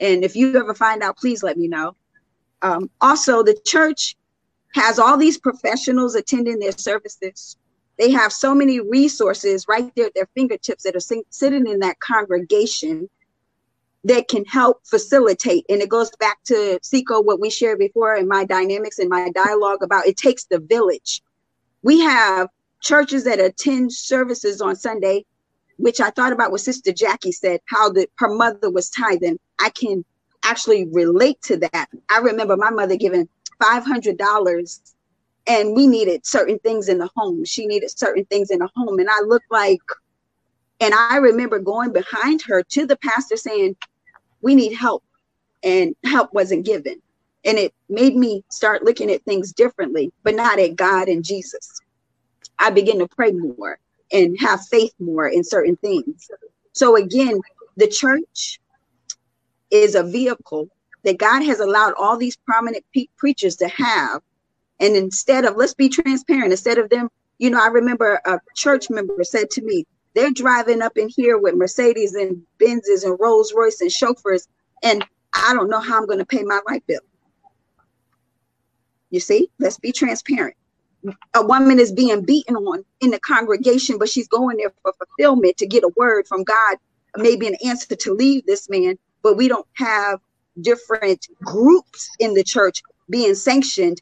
And if you ever find out, please let me know. Um, also, the church has all these professionals attending their services. They have so many resources right there at their fingertips that are sitting in that congregation that can help facilitate. And it goes back to Seco, what we shared before in my dynamics and my dialogue about it takes the village. We have churches that attend services on Sunday, which I thought about what Sister Jackie said, how the her mother was tithing. I can actually relate to that. I remember my mother giving five hundred dollars and we needed certain things in the home. She needed certain things in the home. And I looked like, and I remember going behind her to the pastor saying, we need help. And help wasn't given. And it made me start looking at things differently but not at god and jesus. I began to pray more and have faith more in certain things. So again the church is a vehicle that god has allowed all these prominent pe- preachers to have. And instead of let's be transparent instead of them You know, I remember a church member said to me, they're driving up in here with Mercedes and Benzes and Rolls Royce and chauffeurs, and I don't know how I'm going to pay my light bill. You see, let's be transparent. A woman is being beaten on in the congregation, but she's going there for fulfillment to get a word from God, maybe an answer to leave this man. But we don't have different groups in the church being sanctioned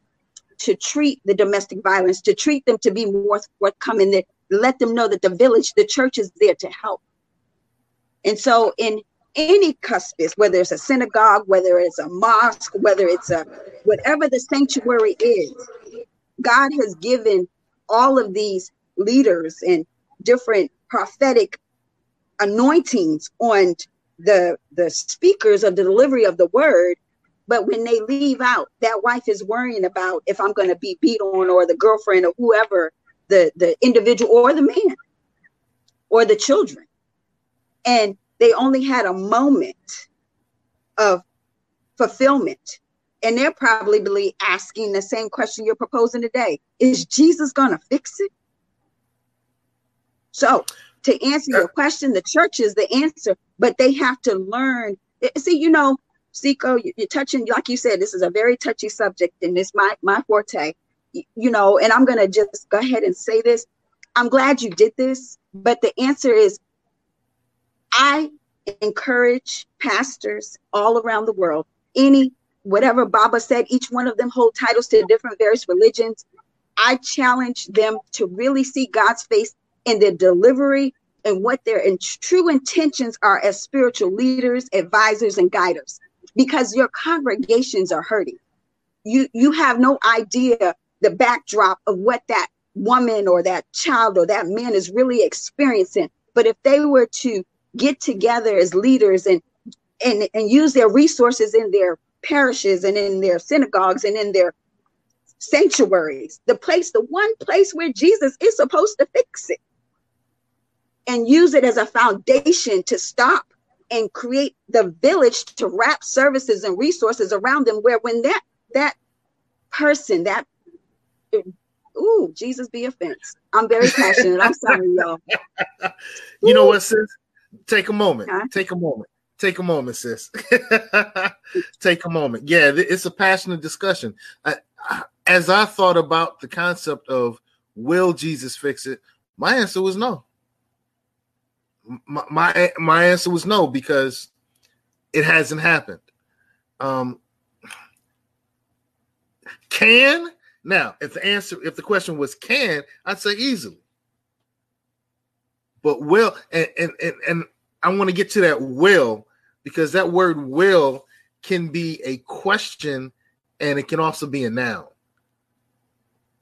to treat the domestic violence, to treat them to be more forthcoming, that let them know that the village, the church is there to help. And so in any cuspice, whether it's a synagogue, whether it's a mosque, whether it's a whatever the sanctuary is, God has given all of these leaders and different prophetic anointings on the the speakers of the delivery of the word but when they leave out that wife is worrying about if i'm going to be beat on or the girlfriend or whoever the the individual or the man or the children and they only had a moment of fulfillment. And they're probably asking the same question you're proposing today Is Jesus going to fix it? So, to answer your question, the church is the answer, but they have to learn. Eh, see, you know, Seiko, you're touching, like you said, this is a very touchy subject, and it's my my forte. You know, and I'm gonna just go ahead and say this. I'm glad you did this, but the answer is I encourage pastors all around the world, any, whatever Baba said, each one of them hold titles to different various religions. I challenge them to really see God's face in their delivery and what their in true intentions are as spiritual leaders, advisors, and guiders, because your congregations are hurting. You you have no idea the backdrop of what that woman or that child or that man is really experiencing. But if they were to get together as leaders and and and use their resources in their parishes and in their synagogues and in their sanctuaries the place the one place where jesus is supposed to fix it and use it as a foundation to stop and create the village to wrap services and resources around them where when that that person that ooh jesus be offense i'm very passionate i'm sorry y'all you know what sis Take a moment. Huh? Take a moment. Take a moment, sis. Take a moment. Yeah, it's a passionate discussion. I, as I thought about the concept of will Jesus fix it, my answer was no. My my, my answer was no because it hasn't happened. Um, can now, if the answer, if the question was can, I'd say easily but will and and and, and I want to get to that will because that word will can be a question and it can also be a noun.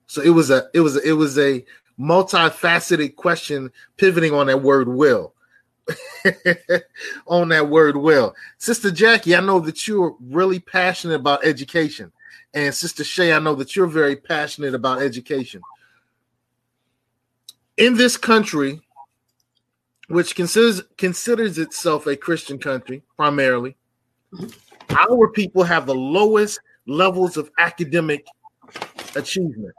So it was a it was a, it was a multifaceted question pivoting on that word will. on that word will. Sister Jackie, I know that you're really passionate about education. And Sister Shay, I know that you're very passionate about education. In this country, which considers considers itself a Christian country primarily, our people have the lowest levels of academic achievement.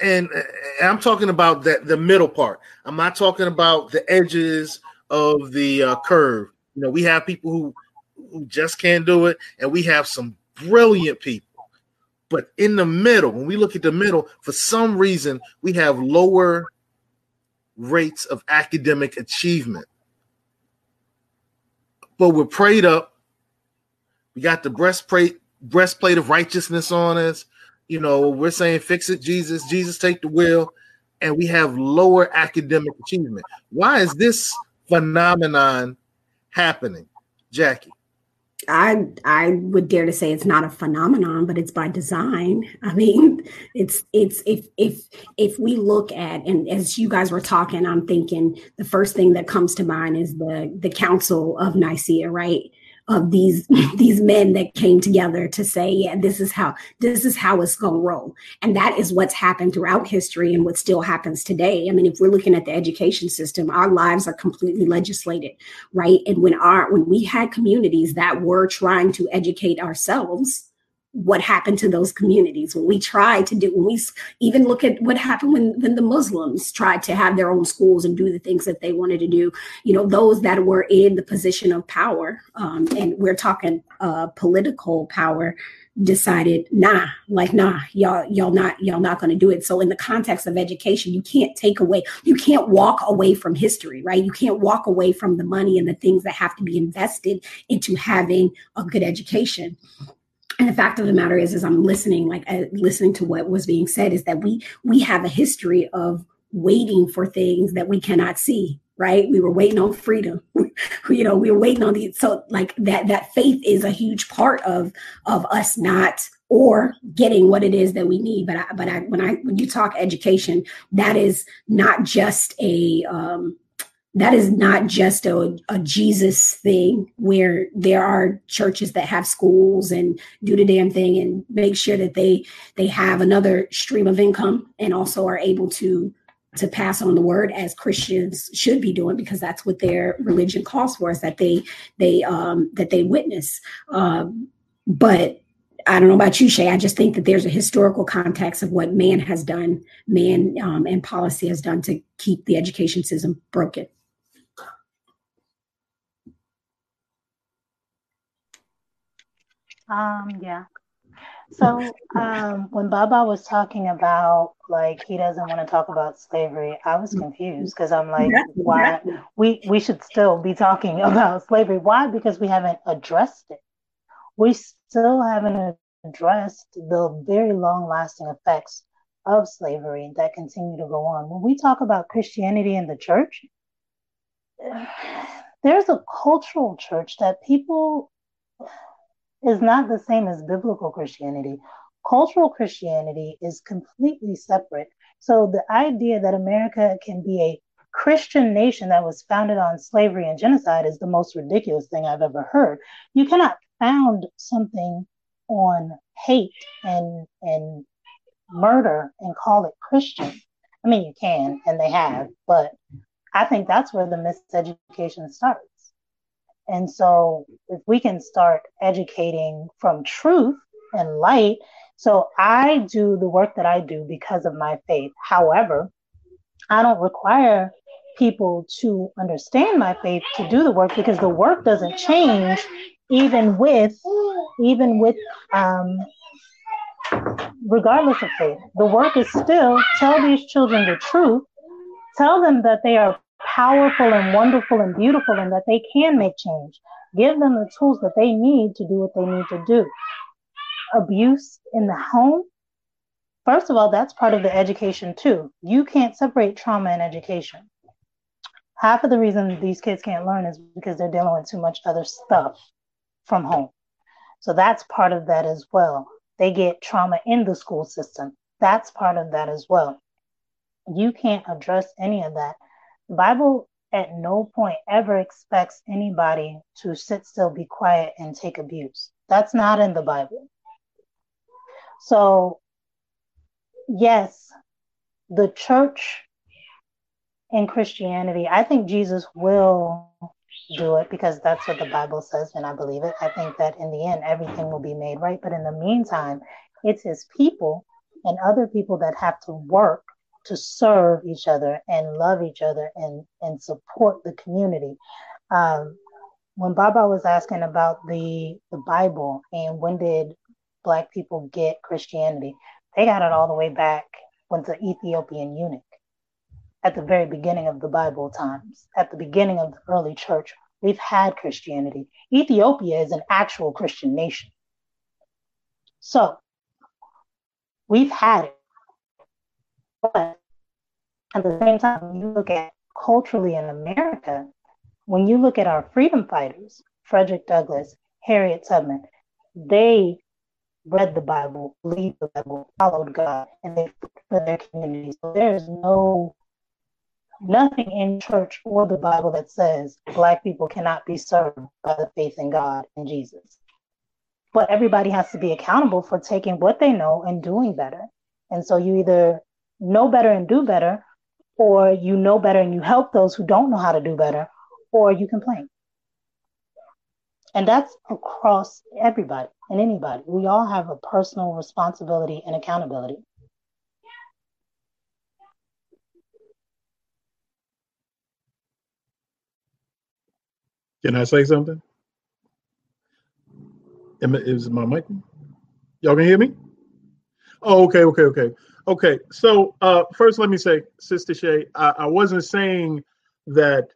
And, I'm talking about that the middle part. I'm not talking about the edges of the uh, curve. You know, we have people who who just can't do it, and we have some brilliant people but in the middle, when we look at the middle, for some reason, we have lower rates of academic achievement. But we're prayed up. We got the breastplate breastplate of righteousness on us. You know, we're saying, fix it, Jesus. Jesus, take the wheel. And we have lower academic achievement. Why is this phenomenon happening, Jackie? I I would dare to say it's not a phenomenon, but it's by design. I mean, it's it's if if if we look at and as you guys were talking, I'm thinking the first thing that comes to mind is the the Council of Nicaea, right? Of these these men that came together to say yeah this is how this is how it's to roll. And that is what's happened throughout history and what still happens today. I mean if we're looking at the education system our lives are completely legislated right? And when our when we had communities that were trying to educate ourselves what happened to those communities. When we tried to do when we even look at what happened when, when the muslims tried to have their own schools and do the things that they wanted to do you know those that were in the position of power um, and we're talking uh, political power decided nah like nah y'all y'all not y'all not going to do it. So in the context of education you can't take away you can't walk away from history right? You can't walk away from the money and the things that have to be invested into having a good education and the fact of the matter is is i'm listening like uh, listening to what was being said is that we we have a history of waiting for things that we cannot see right? We were waiting on freedom. You know we were waiting on the so like that that faith is a huge part of of us not or getting what it is that we need. But i but i when i when you talk education that is not just a um that is not just a, a, Jesus thing where there are churches that have schools and do the damn thing and make sure that they they have another stream of income and also are able to to pass on the word as Christians should be doing because that's what their religion calls for is that they they um that they witness um but I don't know about you, Shay. I just think that there's a historical context of what man has done, man um, and policy has done to keep the education system broken. Um, yeah. So um, when Baba was talking about like he doesn't want to talk about slavery, I was confused because I'm like, why we we should still be talking about slavery? Why? Because we haven't addressed it. We still haven't addressed the very long lasting effects of slavery that continue to go on. When we talk about Christianity in the church, there's a cultural church that people is not the same as biblical Christianity. Cultural Christianity is completely separate. So the idea that America can be a Christian nation that was founded on slavery and genocide is the most ridiculous thing I've ever heard. You cannot found something on hate and and murder and call it Christian. I mean, you can, and they have, but I think that's where the miseducation starts. And so if we can start educating from truth and light, so I do the work that I do because of my faith. However, I don't require people to understand my faith to do the work because the work doesn't change even with even with um regardless of faith the work is still tell these children the truth tell them that they are powerful and wonderful and beautiful and that they can make change. Give them the tools that they need to do what they need to do. Abuse in the home, first of all, that's part of the education too. You can't separate trauma and education. Half of the reason these kids can't learn is because they're dealing with too much other stuff from home. So that's part of that as well. They get trauma in the school system. That's part of that as well. You can't address any of that the Bible at no point ever expects anybody to sit still, be quiet, and take abuse. That's not in the Bible. So, yes, the church in Christianity, I think Jesus will do it because that's what the Bible says, and I believe it. I think that in the end, everything will be made right. But in the meantime, it's his people and other people that have to work to serve each other and love each other and, and support the community. Um, when Baba was asking about the, the Bible and when did Black people get Christianity, they got it all the way back with the Ethiopian eunuch at the very beginning of the Bible times, at the beginning of the early church. We've had Christianity. Ethiopia is an actual Christian nation. So we've had it. But at the same time, when you look at culturally in America, when you look at our freedom fighters, Frederick Douglass, Harriet Tubman, they read the Bible, believed the Bible, followed God, and they for their communities. So there's no nothing in church or the Bible that says black people cannot be served by the faith in God and Jesus. But everybody has to be accountable for taking what they know and doing better. And so you either know better and do better, or you know better and you help those who don't know how to do better, or you complain. And that's across everybody and anybody. We all have a personal responsibility and accountability. Can I say something? Is my mic? Y'all can hear me? Oh, okay, okay, okay, okay. So uh, first, let me say, Sister Shay, I, I wasn't saying that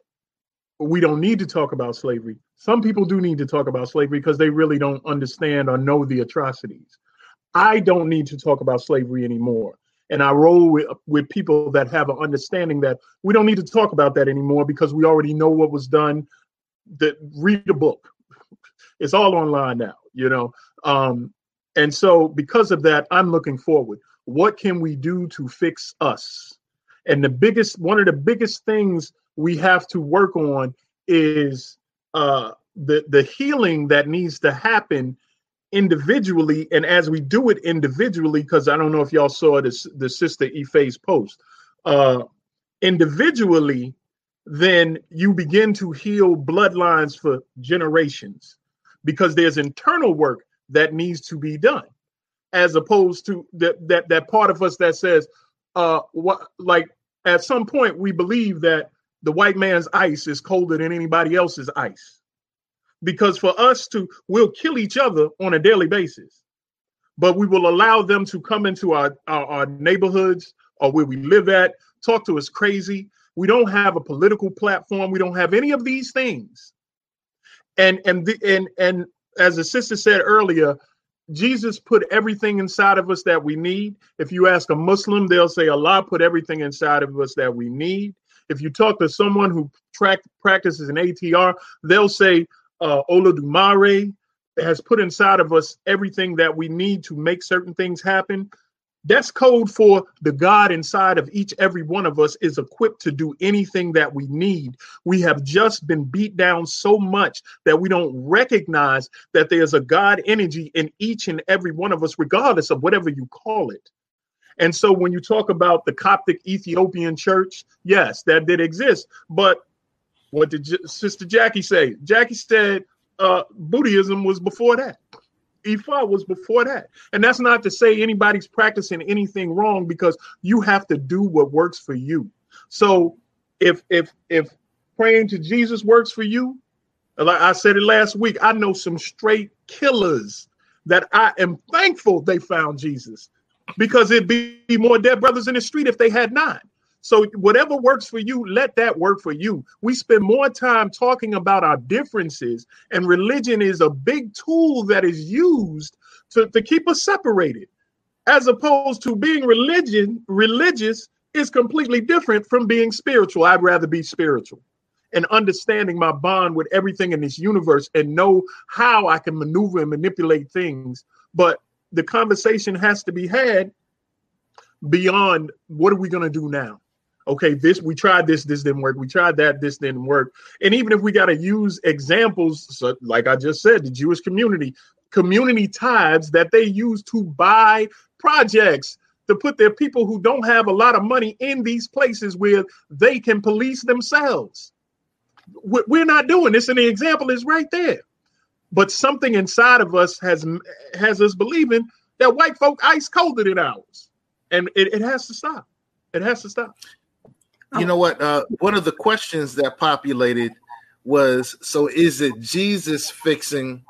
we don't need to talk about slavery. Some people do need to talk about slavery because they really don't understand or know the atrocities. I don't need to talk about slavery anymore. And I roll with, with people that have an understanding that we don't need to talk about that anymore because we already know what was done that read a book. It's all online now, you know. Um, and so because of that, I'm looking forward. What can we do to fix us? And the biggest, one of the biggest things we have to work on is uh, the the healing that needs to happen individually. And as we do it individually, because I don't know if y'all saw this the sister Ife's post, uh, individually, then you begin to heal bloodlines for generations because there's internal work that needs to be done as opposed to that that that part of us that says uh what like at some point we believe that the white man's ice is colder than anybody else's ice because for us to we'll kill each other on a daily basis but we will allow them to come into our, our, our neighborhoods or where we live at talk to us crazy we don't have a political platform. We don't have any of these things. And and the, and and as the sister said earlier, Jesus put everything inside of us that we need. If you ask a Muslim, they'll say Allah put everything inside of us that we need. If you talk to someone who track, practices an ATR, they'll say uh, Olodumare has put inside of us everything that we need to make certain things happen. That's code for the God inside of each every one of us is equipped to do anything that we need. We have just been beat down so much that we don't recognize that there's a God energy in each and every one of us, regardless of whatever you call it. And so when you talk about the Coptic Ethiopian church, yes, that did exist. But what did J- Sister Jackie say? Jackie said uh, Buddhism was before that. Ifa was before that. And that's not to say anybody's practicing anything wrong because you have to do what works for you. So if if if praying to Jesus works for you, like I said it last week, I know some straight killers that I am thankful they found Jesus because it'd be more dead brothers in the street if they had not. So whatever works for you, let that work for you. We spend more time talking about our differences, and religion is a big tool that is used to, to keep us separated, as opposed to being religion, religious is completely different from being spiritual. I'd rather be spiritual and understanding my bond with everything in this universe and know how I can maneuver and manipulate things. But the conversation has to be had beyond what are we going to do now? Okay, this we tried this, this didn't work. We tried that, this didn't work. And even if we got to use examples, so like I just said, the Jewish community, community tithes that they use to buy projects to put their people who don't have a lot of money in these places where they can police themselves. We're not doing this, and the example is right there. But something inside of us has has us believing that white folk ice colder than ours, and it, it has to stop. It has to stop you know what? Uh, one of the questions that populated was so is it Jesus fixing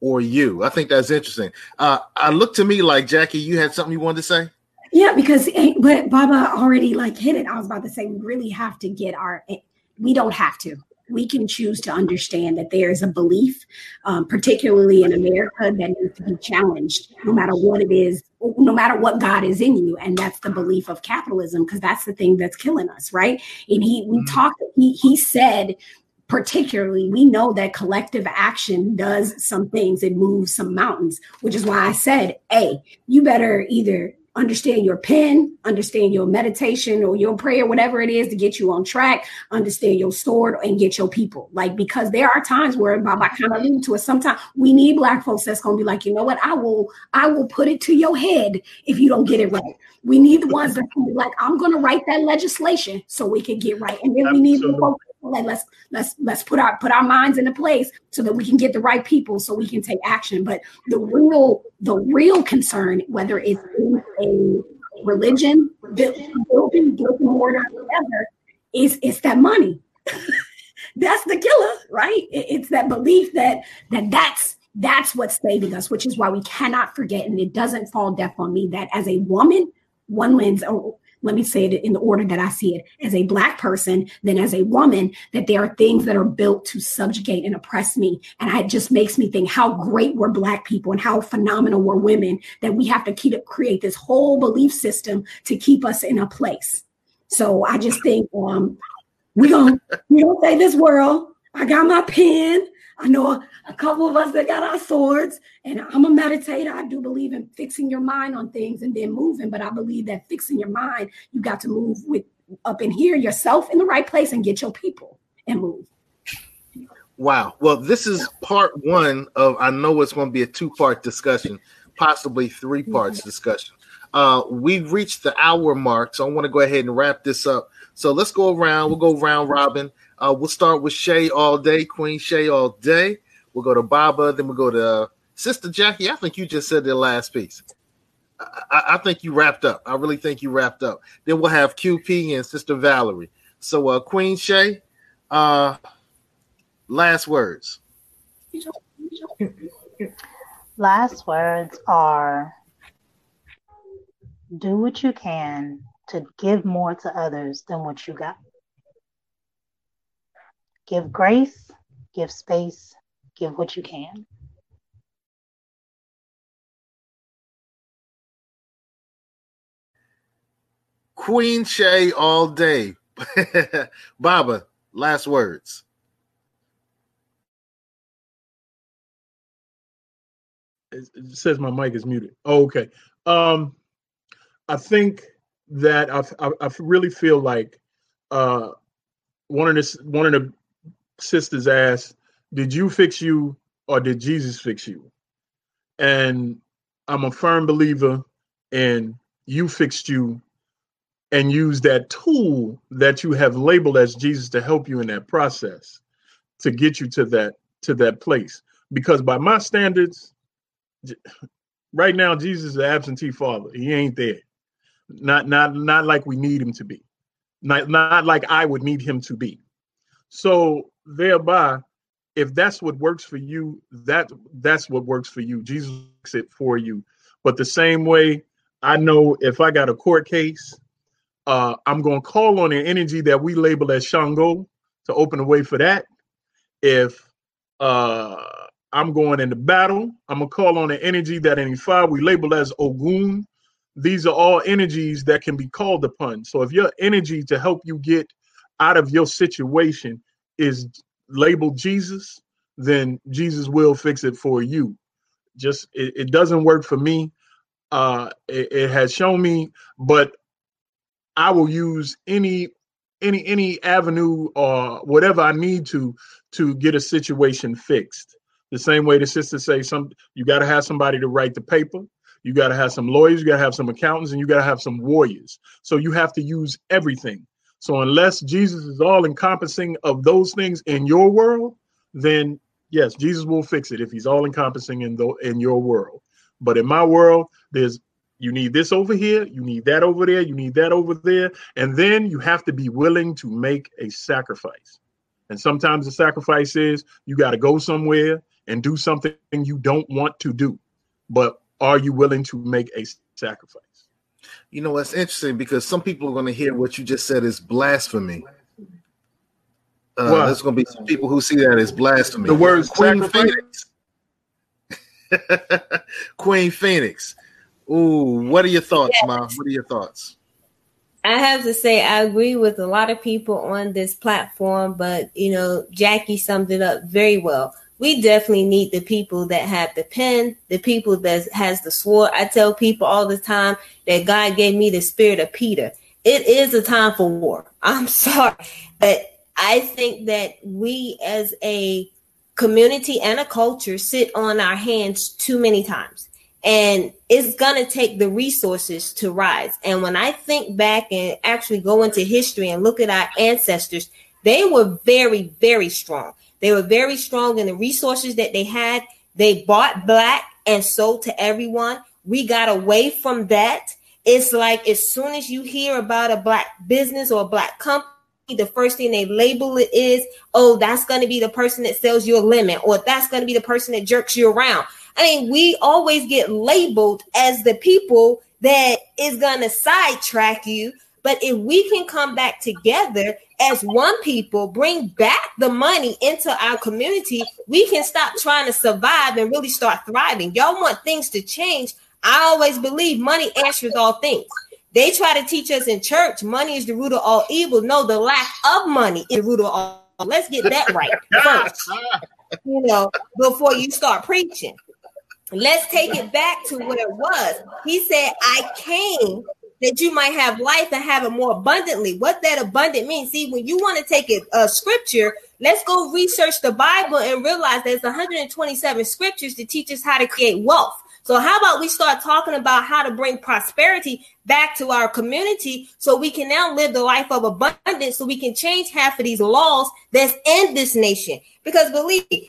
or you? I think that's interesting. Uh, I look to me like Jackie, you had something you wanted to say? Yeah, because but Baba already like hit it. I was about to say we really have to get our. We don't have to we can choose to understand that there is a belief, um, particularly in America, that needs to be challenged, no matter what it is, no matter what God is in you, and that's the belief of capitalism, because that's the thing that's killing us, right? And he, we mm-hmm. talked, he, he said particularly we know that collective action does some things it moves some mountains which is why i said hey you better either understand your pen, understand your meditation or your prayer, whatever it is to get you on track, understand your sword and get your people. Like, because there are times where Baba kind of alluded to it. Sometimes we need black folks that's gonna be like, you know what, I will, I will put it to your head if you don't get it right. We need the ones that can be like, I'm gonna write that legislation so we can get right. And then Absolutely. we need the folks Like let's let's let's put our put our minds into place so that we can get the right people so we can take action. But the real the real concern, whether it's a religion, building, building mortar, whatever, is it's that money. that's the killer, right? It's that belief that that that's that's what's saving us, which is why we cannot forget, and it doesn't fall deaf on me that as a woman, one lens, let me say it in the order that I see it, as a black person, then as a woman, that there are things that are built to subjugate and oppress me. And it just makes me think how great we're black people and how phenomenal we're women that we have to keep create this whole belief system to keep us in a place. So I just think um, we don't we don't say this world. I got my pen. I know a, couple of us that got our swords, and I'm a meditator. I do believe in fixing your mind on things and then moving, but I believe that fixing your mind, you got to move with up in here yourself in the right place and get your people and move. Wow. Well, this is part one of I know it's going to be a two part discussion, possibly three parts discussion. Uh, we've reached the hour mark, so I want to go ahead and wrap this up. So let's go around. We'll go round robin. Uh, we'll start with Shay all day, Queen Shay all day. We'll go to Baba, then we'll go to Sister Jackie. I think you just said the last piece. I, I, think you wrapped up. I really think you wrapped up. Then we'll have QP and Sister Valerie. So, uh, Queen Shay, uh, last words. Last words are do what you can to give more to others than what you got. Give grace, give space, give what you can. Queen Shay all day. Baba, last words. It says my mic is muted. Oh, okay. Um, I think that I, I, I really feel like uh, one of the one of the sisters asked, "Did you fix you, or did Jesus fix you?" And I'm a firm believer in you fixed you, and use that tool that you have labeled as Jesus to help you in that process to get you to that to that place. Because by my standards, right now Jesus is an absentee father. He ain't there. Not not not like we need him to be. Not not like I would need him to be. So thereby, if that's what works for you, that that's what works for you. Jesus it for you. But the same way, I know if I got a court case, uh, I'm going to call on the energy that we label as Shango to open the way for that. If uh, I'm going into battle, I'm going to call on the energy that in Ifa we label as Ogun these are all energies that can be called upon. So if your energy to help you get out of your situation is labeled Jesus, then Jesus will fix it for you. Just it, it doesn't work for me. Uh, it, it has shown me, but I will use any any any avenue or whatever I need to to get a situation fixed. The same way the sister say some you got to have somebody to write the paper you got to have some lawyers, you got to have some accountants, and you got to have some warriors. So you have to use everything. So unless Jesus is all encompassing of those things in your world, then yes, Jesus will fix it if he's all encompassing in the in your world. But in my world, there's you need this over here, you need that over there, you need that over there, and then you have to be willing to make a sacrifice. And sometimes the sacrifice is you got to go somewhere and do something you don't want to do. But are you willing to make a sacrifice? You know, what's interesting because some people are going to hear what you just said is blasphemy. Uh, well, there's going to be some people who see that as blasphemy. The word Queen Phoenix. Queen Phoenix. Ooh, what are your thoughts, yes. Mom? What are your thoughts? I have to say I agree with a lot of people on this platform, but you know, Jackie summed it up very well we definitely need the people that have the pen, the people that has the sword. I tell people all the time that God gave me the spirit of Peter. It is a time for war. I'm sorry, but I think that we as a community and a culture sit on our hands too many times. And it's going to take the resources to rise. And when I think back and actually go into history and look at our ancestors, They were very, very strong. They were very strong in the resources that they had. They bought black and sold to everyone. We got away from that. It's like as soon as you hear about a black business or a black company, the first thing they label it is, oh, that's going to be the person that sells you a lemon, or that's going to be the person that jerks you around. I mean, we always get labeled as the people that is going to sidetrack you. But if we can come back together as one people, bring back the money into our community, we can stop trying to survive and really start thriving. Y'all want things to change. I always believe money answers all things. They try to teach us in church money is the root of all evil. No, the lack of money is the root of all. Let's get that right first. You know, before you start preaching. Let's take it back to what it was. He said, I came that you might have life and have it more abundantly. What that abundant means. See, when you want to take a uh, scripture, let's go research the Bible and realize there's 127 scriptures to teach us how to create wealth. So how about we start talking about how to bring prosperity back to our community so we can now live the life of abundance so we can change half of these laws that's in this nation. Because believe me,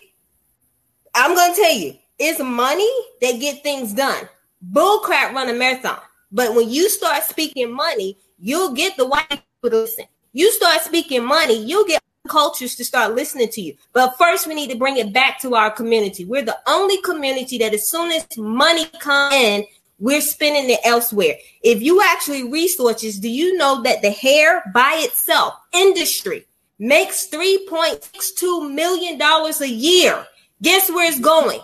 I'm going to tell you, it's money that get things done. Bullcrap run a marathon. But when you start speaking money, you'll get the white people to listen. You start speaking money, you'll get cultures to start listening to you. But first, we need to bring it back to our community. We're the only community that, as soon as money comes in, we're spending it elsewhere. If you actually resources, do you know that the hair by itself industry makes $3.62 million a year? Guess where it's going?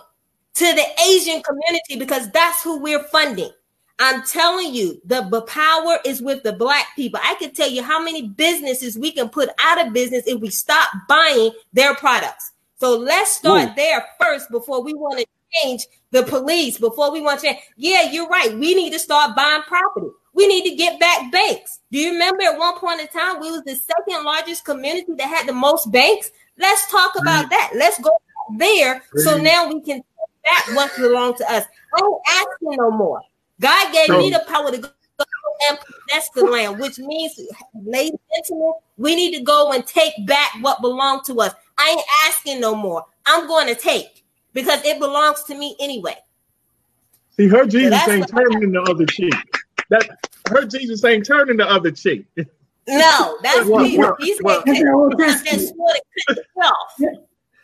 To the Asian community because that's who we're funding. I'm telling you, the power is with the black people. I can tell you how many businesses we can put out of business if we stop buying their products. So let's start Ooh. there first before we want to change the police, before we want to change. Yeah, you're right. We need to start buying property. We need to get back banks. Do you remember at one point in time we was the second largest community that had the most banks? Let's talk about that. Let's go there so now we can back what belongs to us. I ain't asking no more. God gave so, me the power to go and possess the land, which means, ladies and gentlemen, we need to go and take back what belonged to us. I ain't asking no more. I'm going to take because it belongs to me anyway. See, her Jesus so ain't turning the other cheek. That her Jesus ain't turning the other cheek. No, that's what, Peter. What, He's what, that's the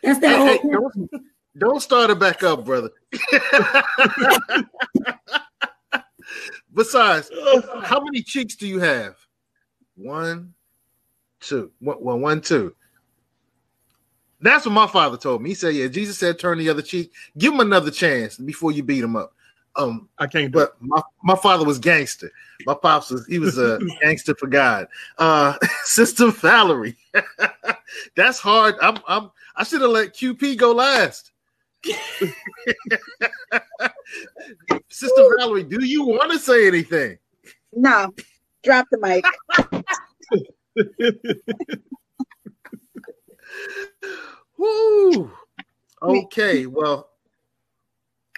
That's the hey, hey, don't, don't start it back up, brother. Besides, how many cheeks do you have? One, two. One, one, two. That's what my father told me. He said, "Yeah, Jesus said, turn the other cheek. Give him another chance before you beat him up." Um, I can't. But my, my father was gangster. My pops was he was a gangster for God. Uh, Sister Valerie, that's hard. I'm, I'm I should have let QP go last. Sister Valerie, do you want to say anything? No, drop the mic. Woo. Okay, well,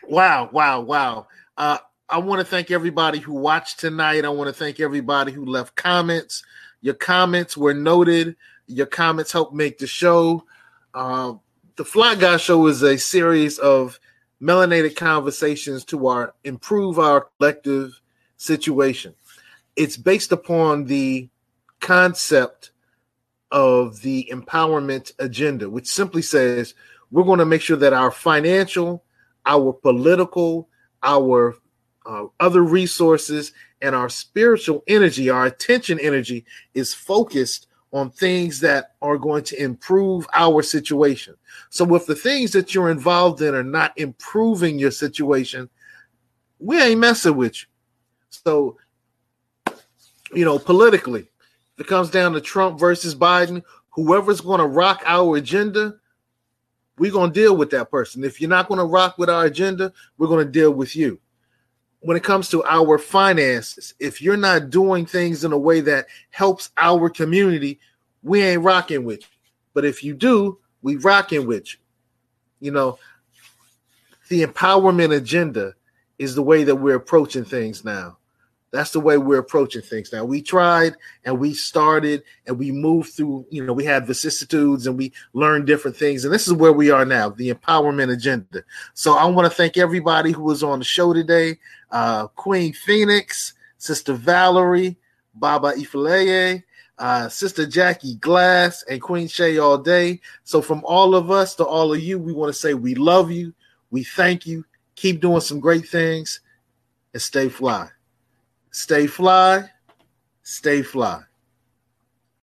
wow, wow, wow. Uh, I want to thank everybody who watched tonight. I want to thank everybody who left comments. Your comments were noted. Your comments helped make the show. Uh, the Fly Guy Show is a series of melanated conversations to our improve our collective situation. It's based upon the concept of the empowerment agenda, which simply says we're going to make sure that our financial, our political, our uh, other resources, and our spiritual energy, our attention energy is focused on things that are going to improve our situation. So if the things that you're involved in are not improving your situation, we ain't messing with you. So, you know, politically, it comes down to Trump versus Biden, whoever's going to rock our agenda, we're going to deal with that person. If you're not going to rock with our agenda, we're going to deal with you when it comes to our finances, if you're not doing things in a way that helps our community, we ain't rocking with you. But if you do, we rocking with you. You know, the empowerment agenda is the way that we're approaching things now. That's the way we're approaching things now. We tried and we started and we moved through, you know, we had vicissitudes and we learned different things. And this is where we are now, the empowerment agenda. So I want to thank everybody who was on the show today. Uh, Queen Phoenix, Sister Valerie, Baba Ifileye, uh, Sister Jackie Glass, and Queen Shay all day. So from all of us to all of you, we want to say we love you. We thank you. Keep doing some great things and stay fly. Stay fly. Stay fly.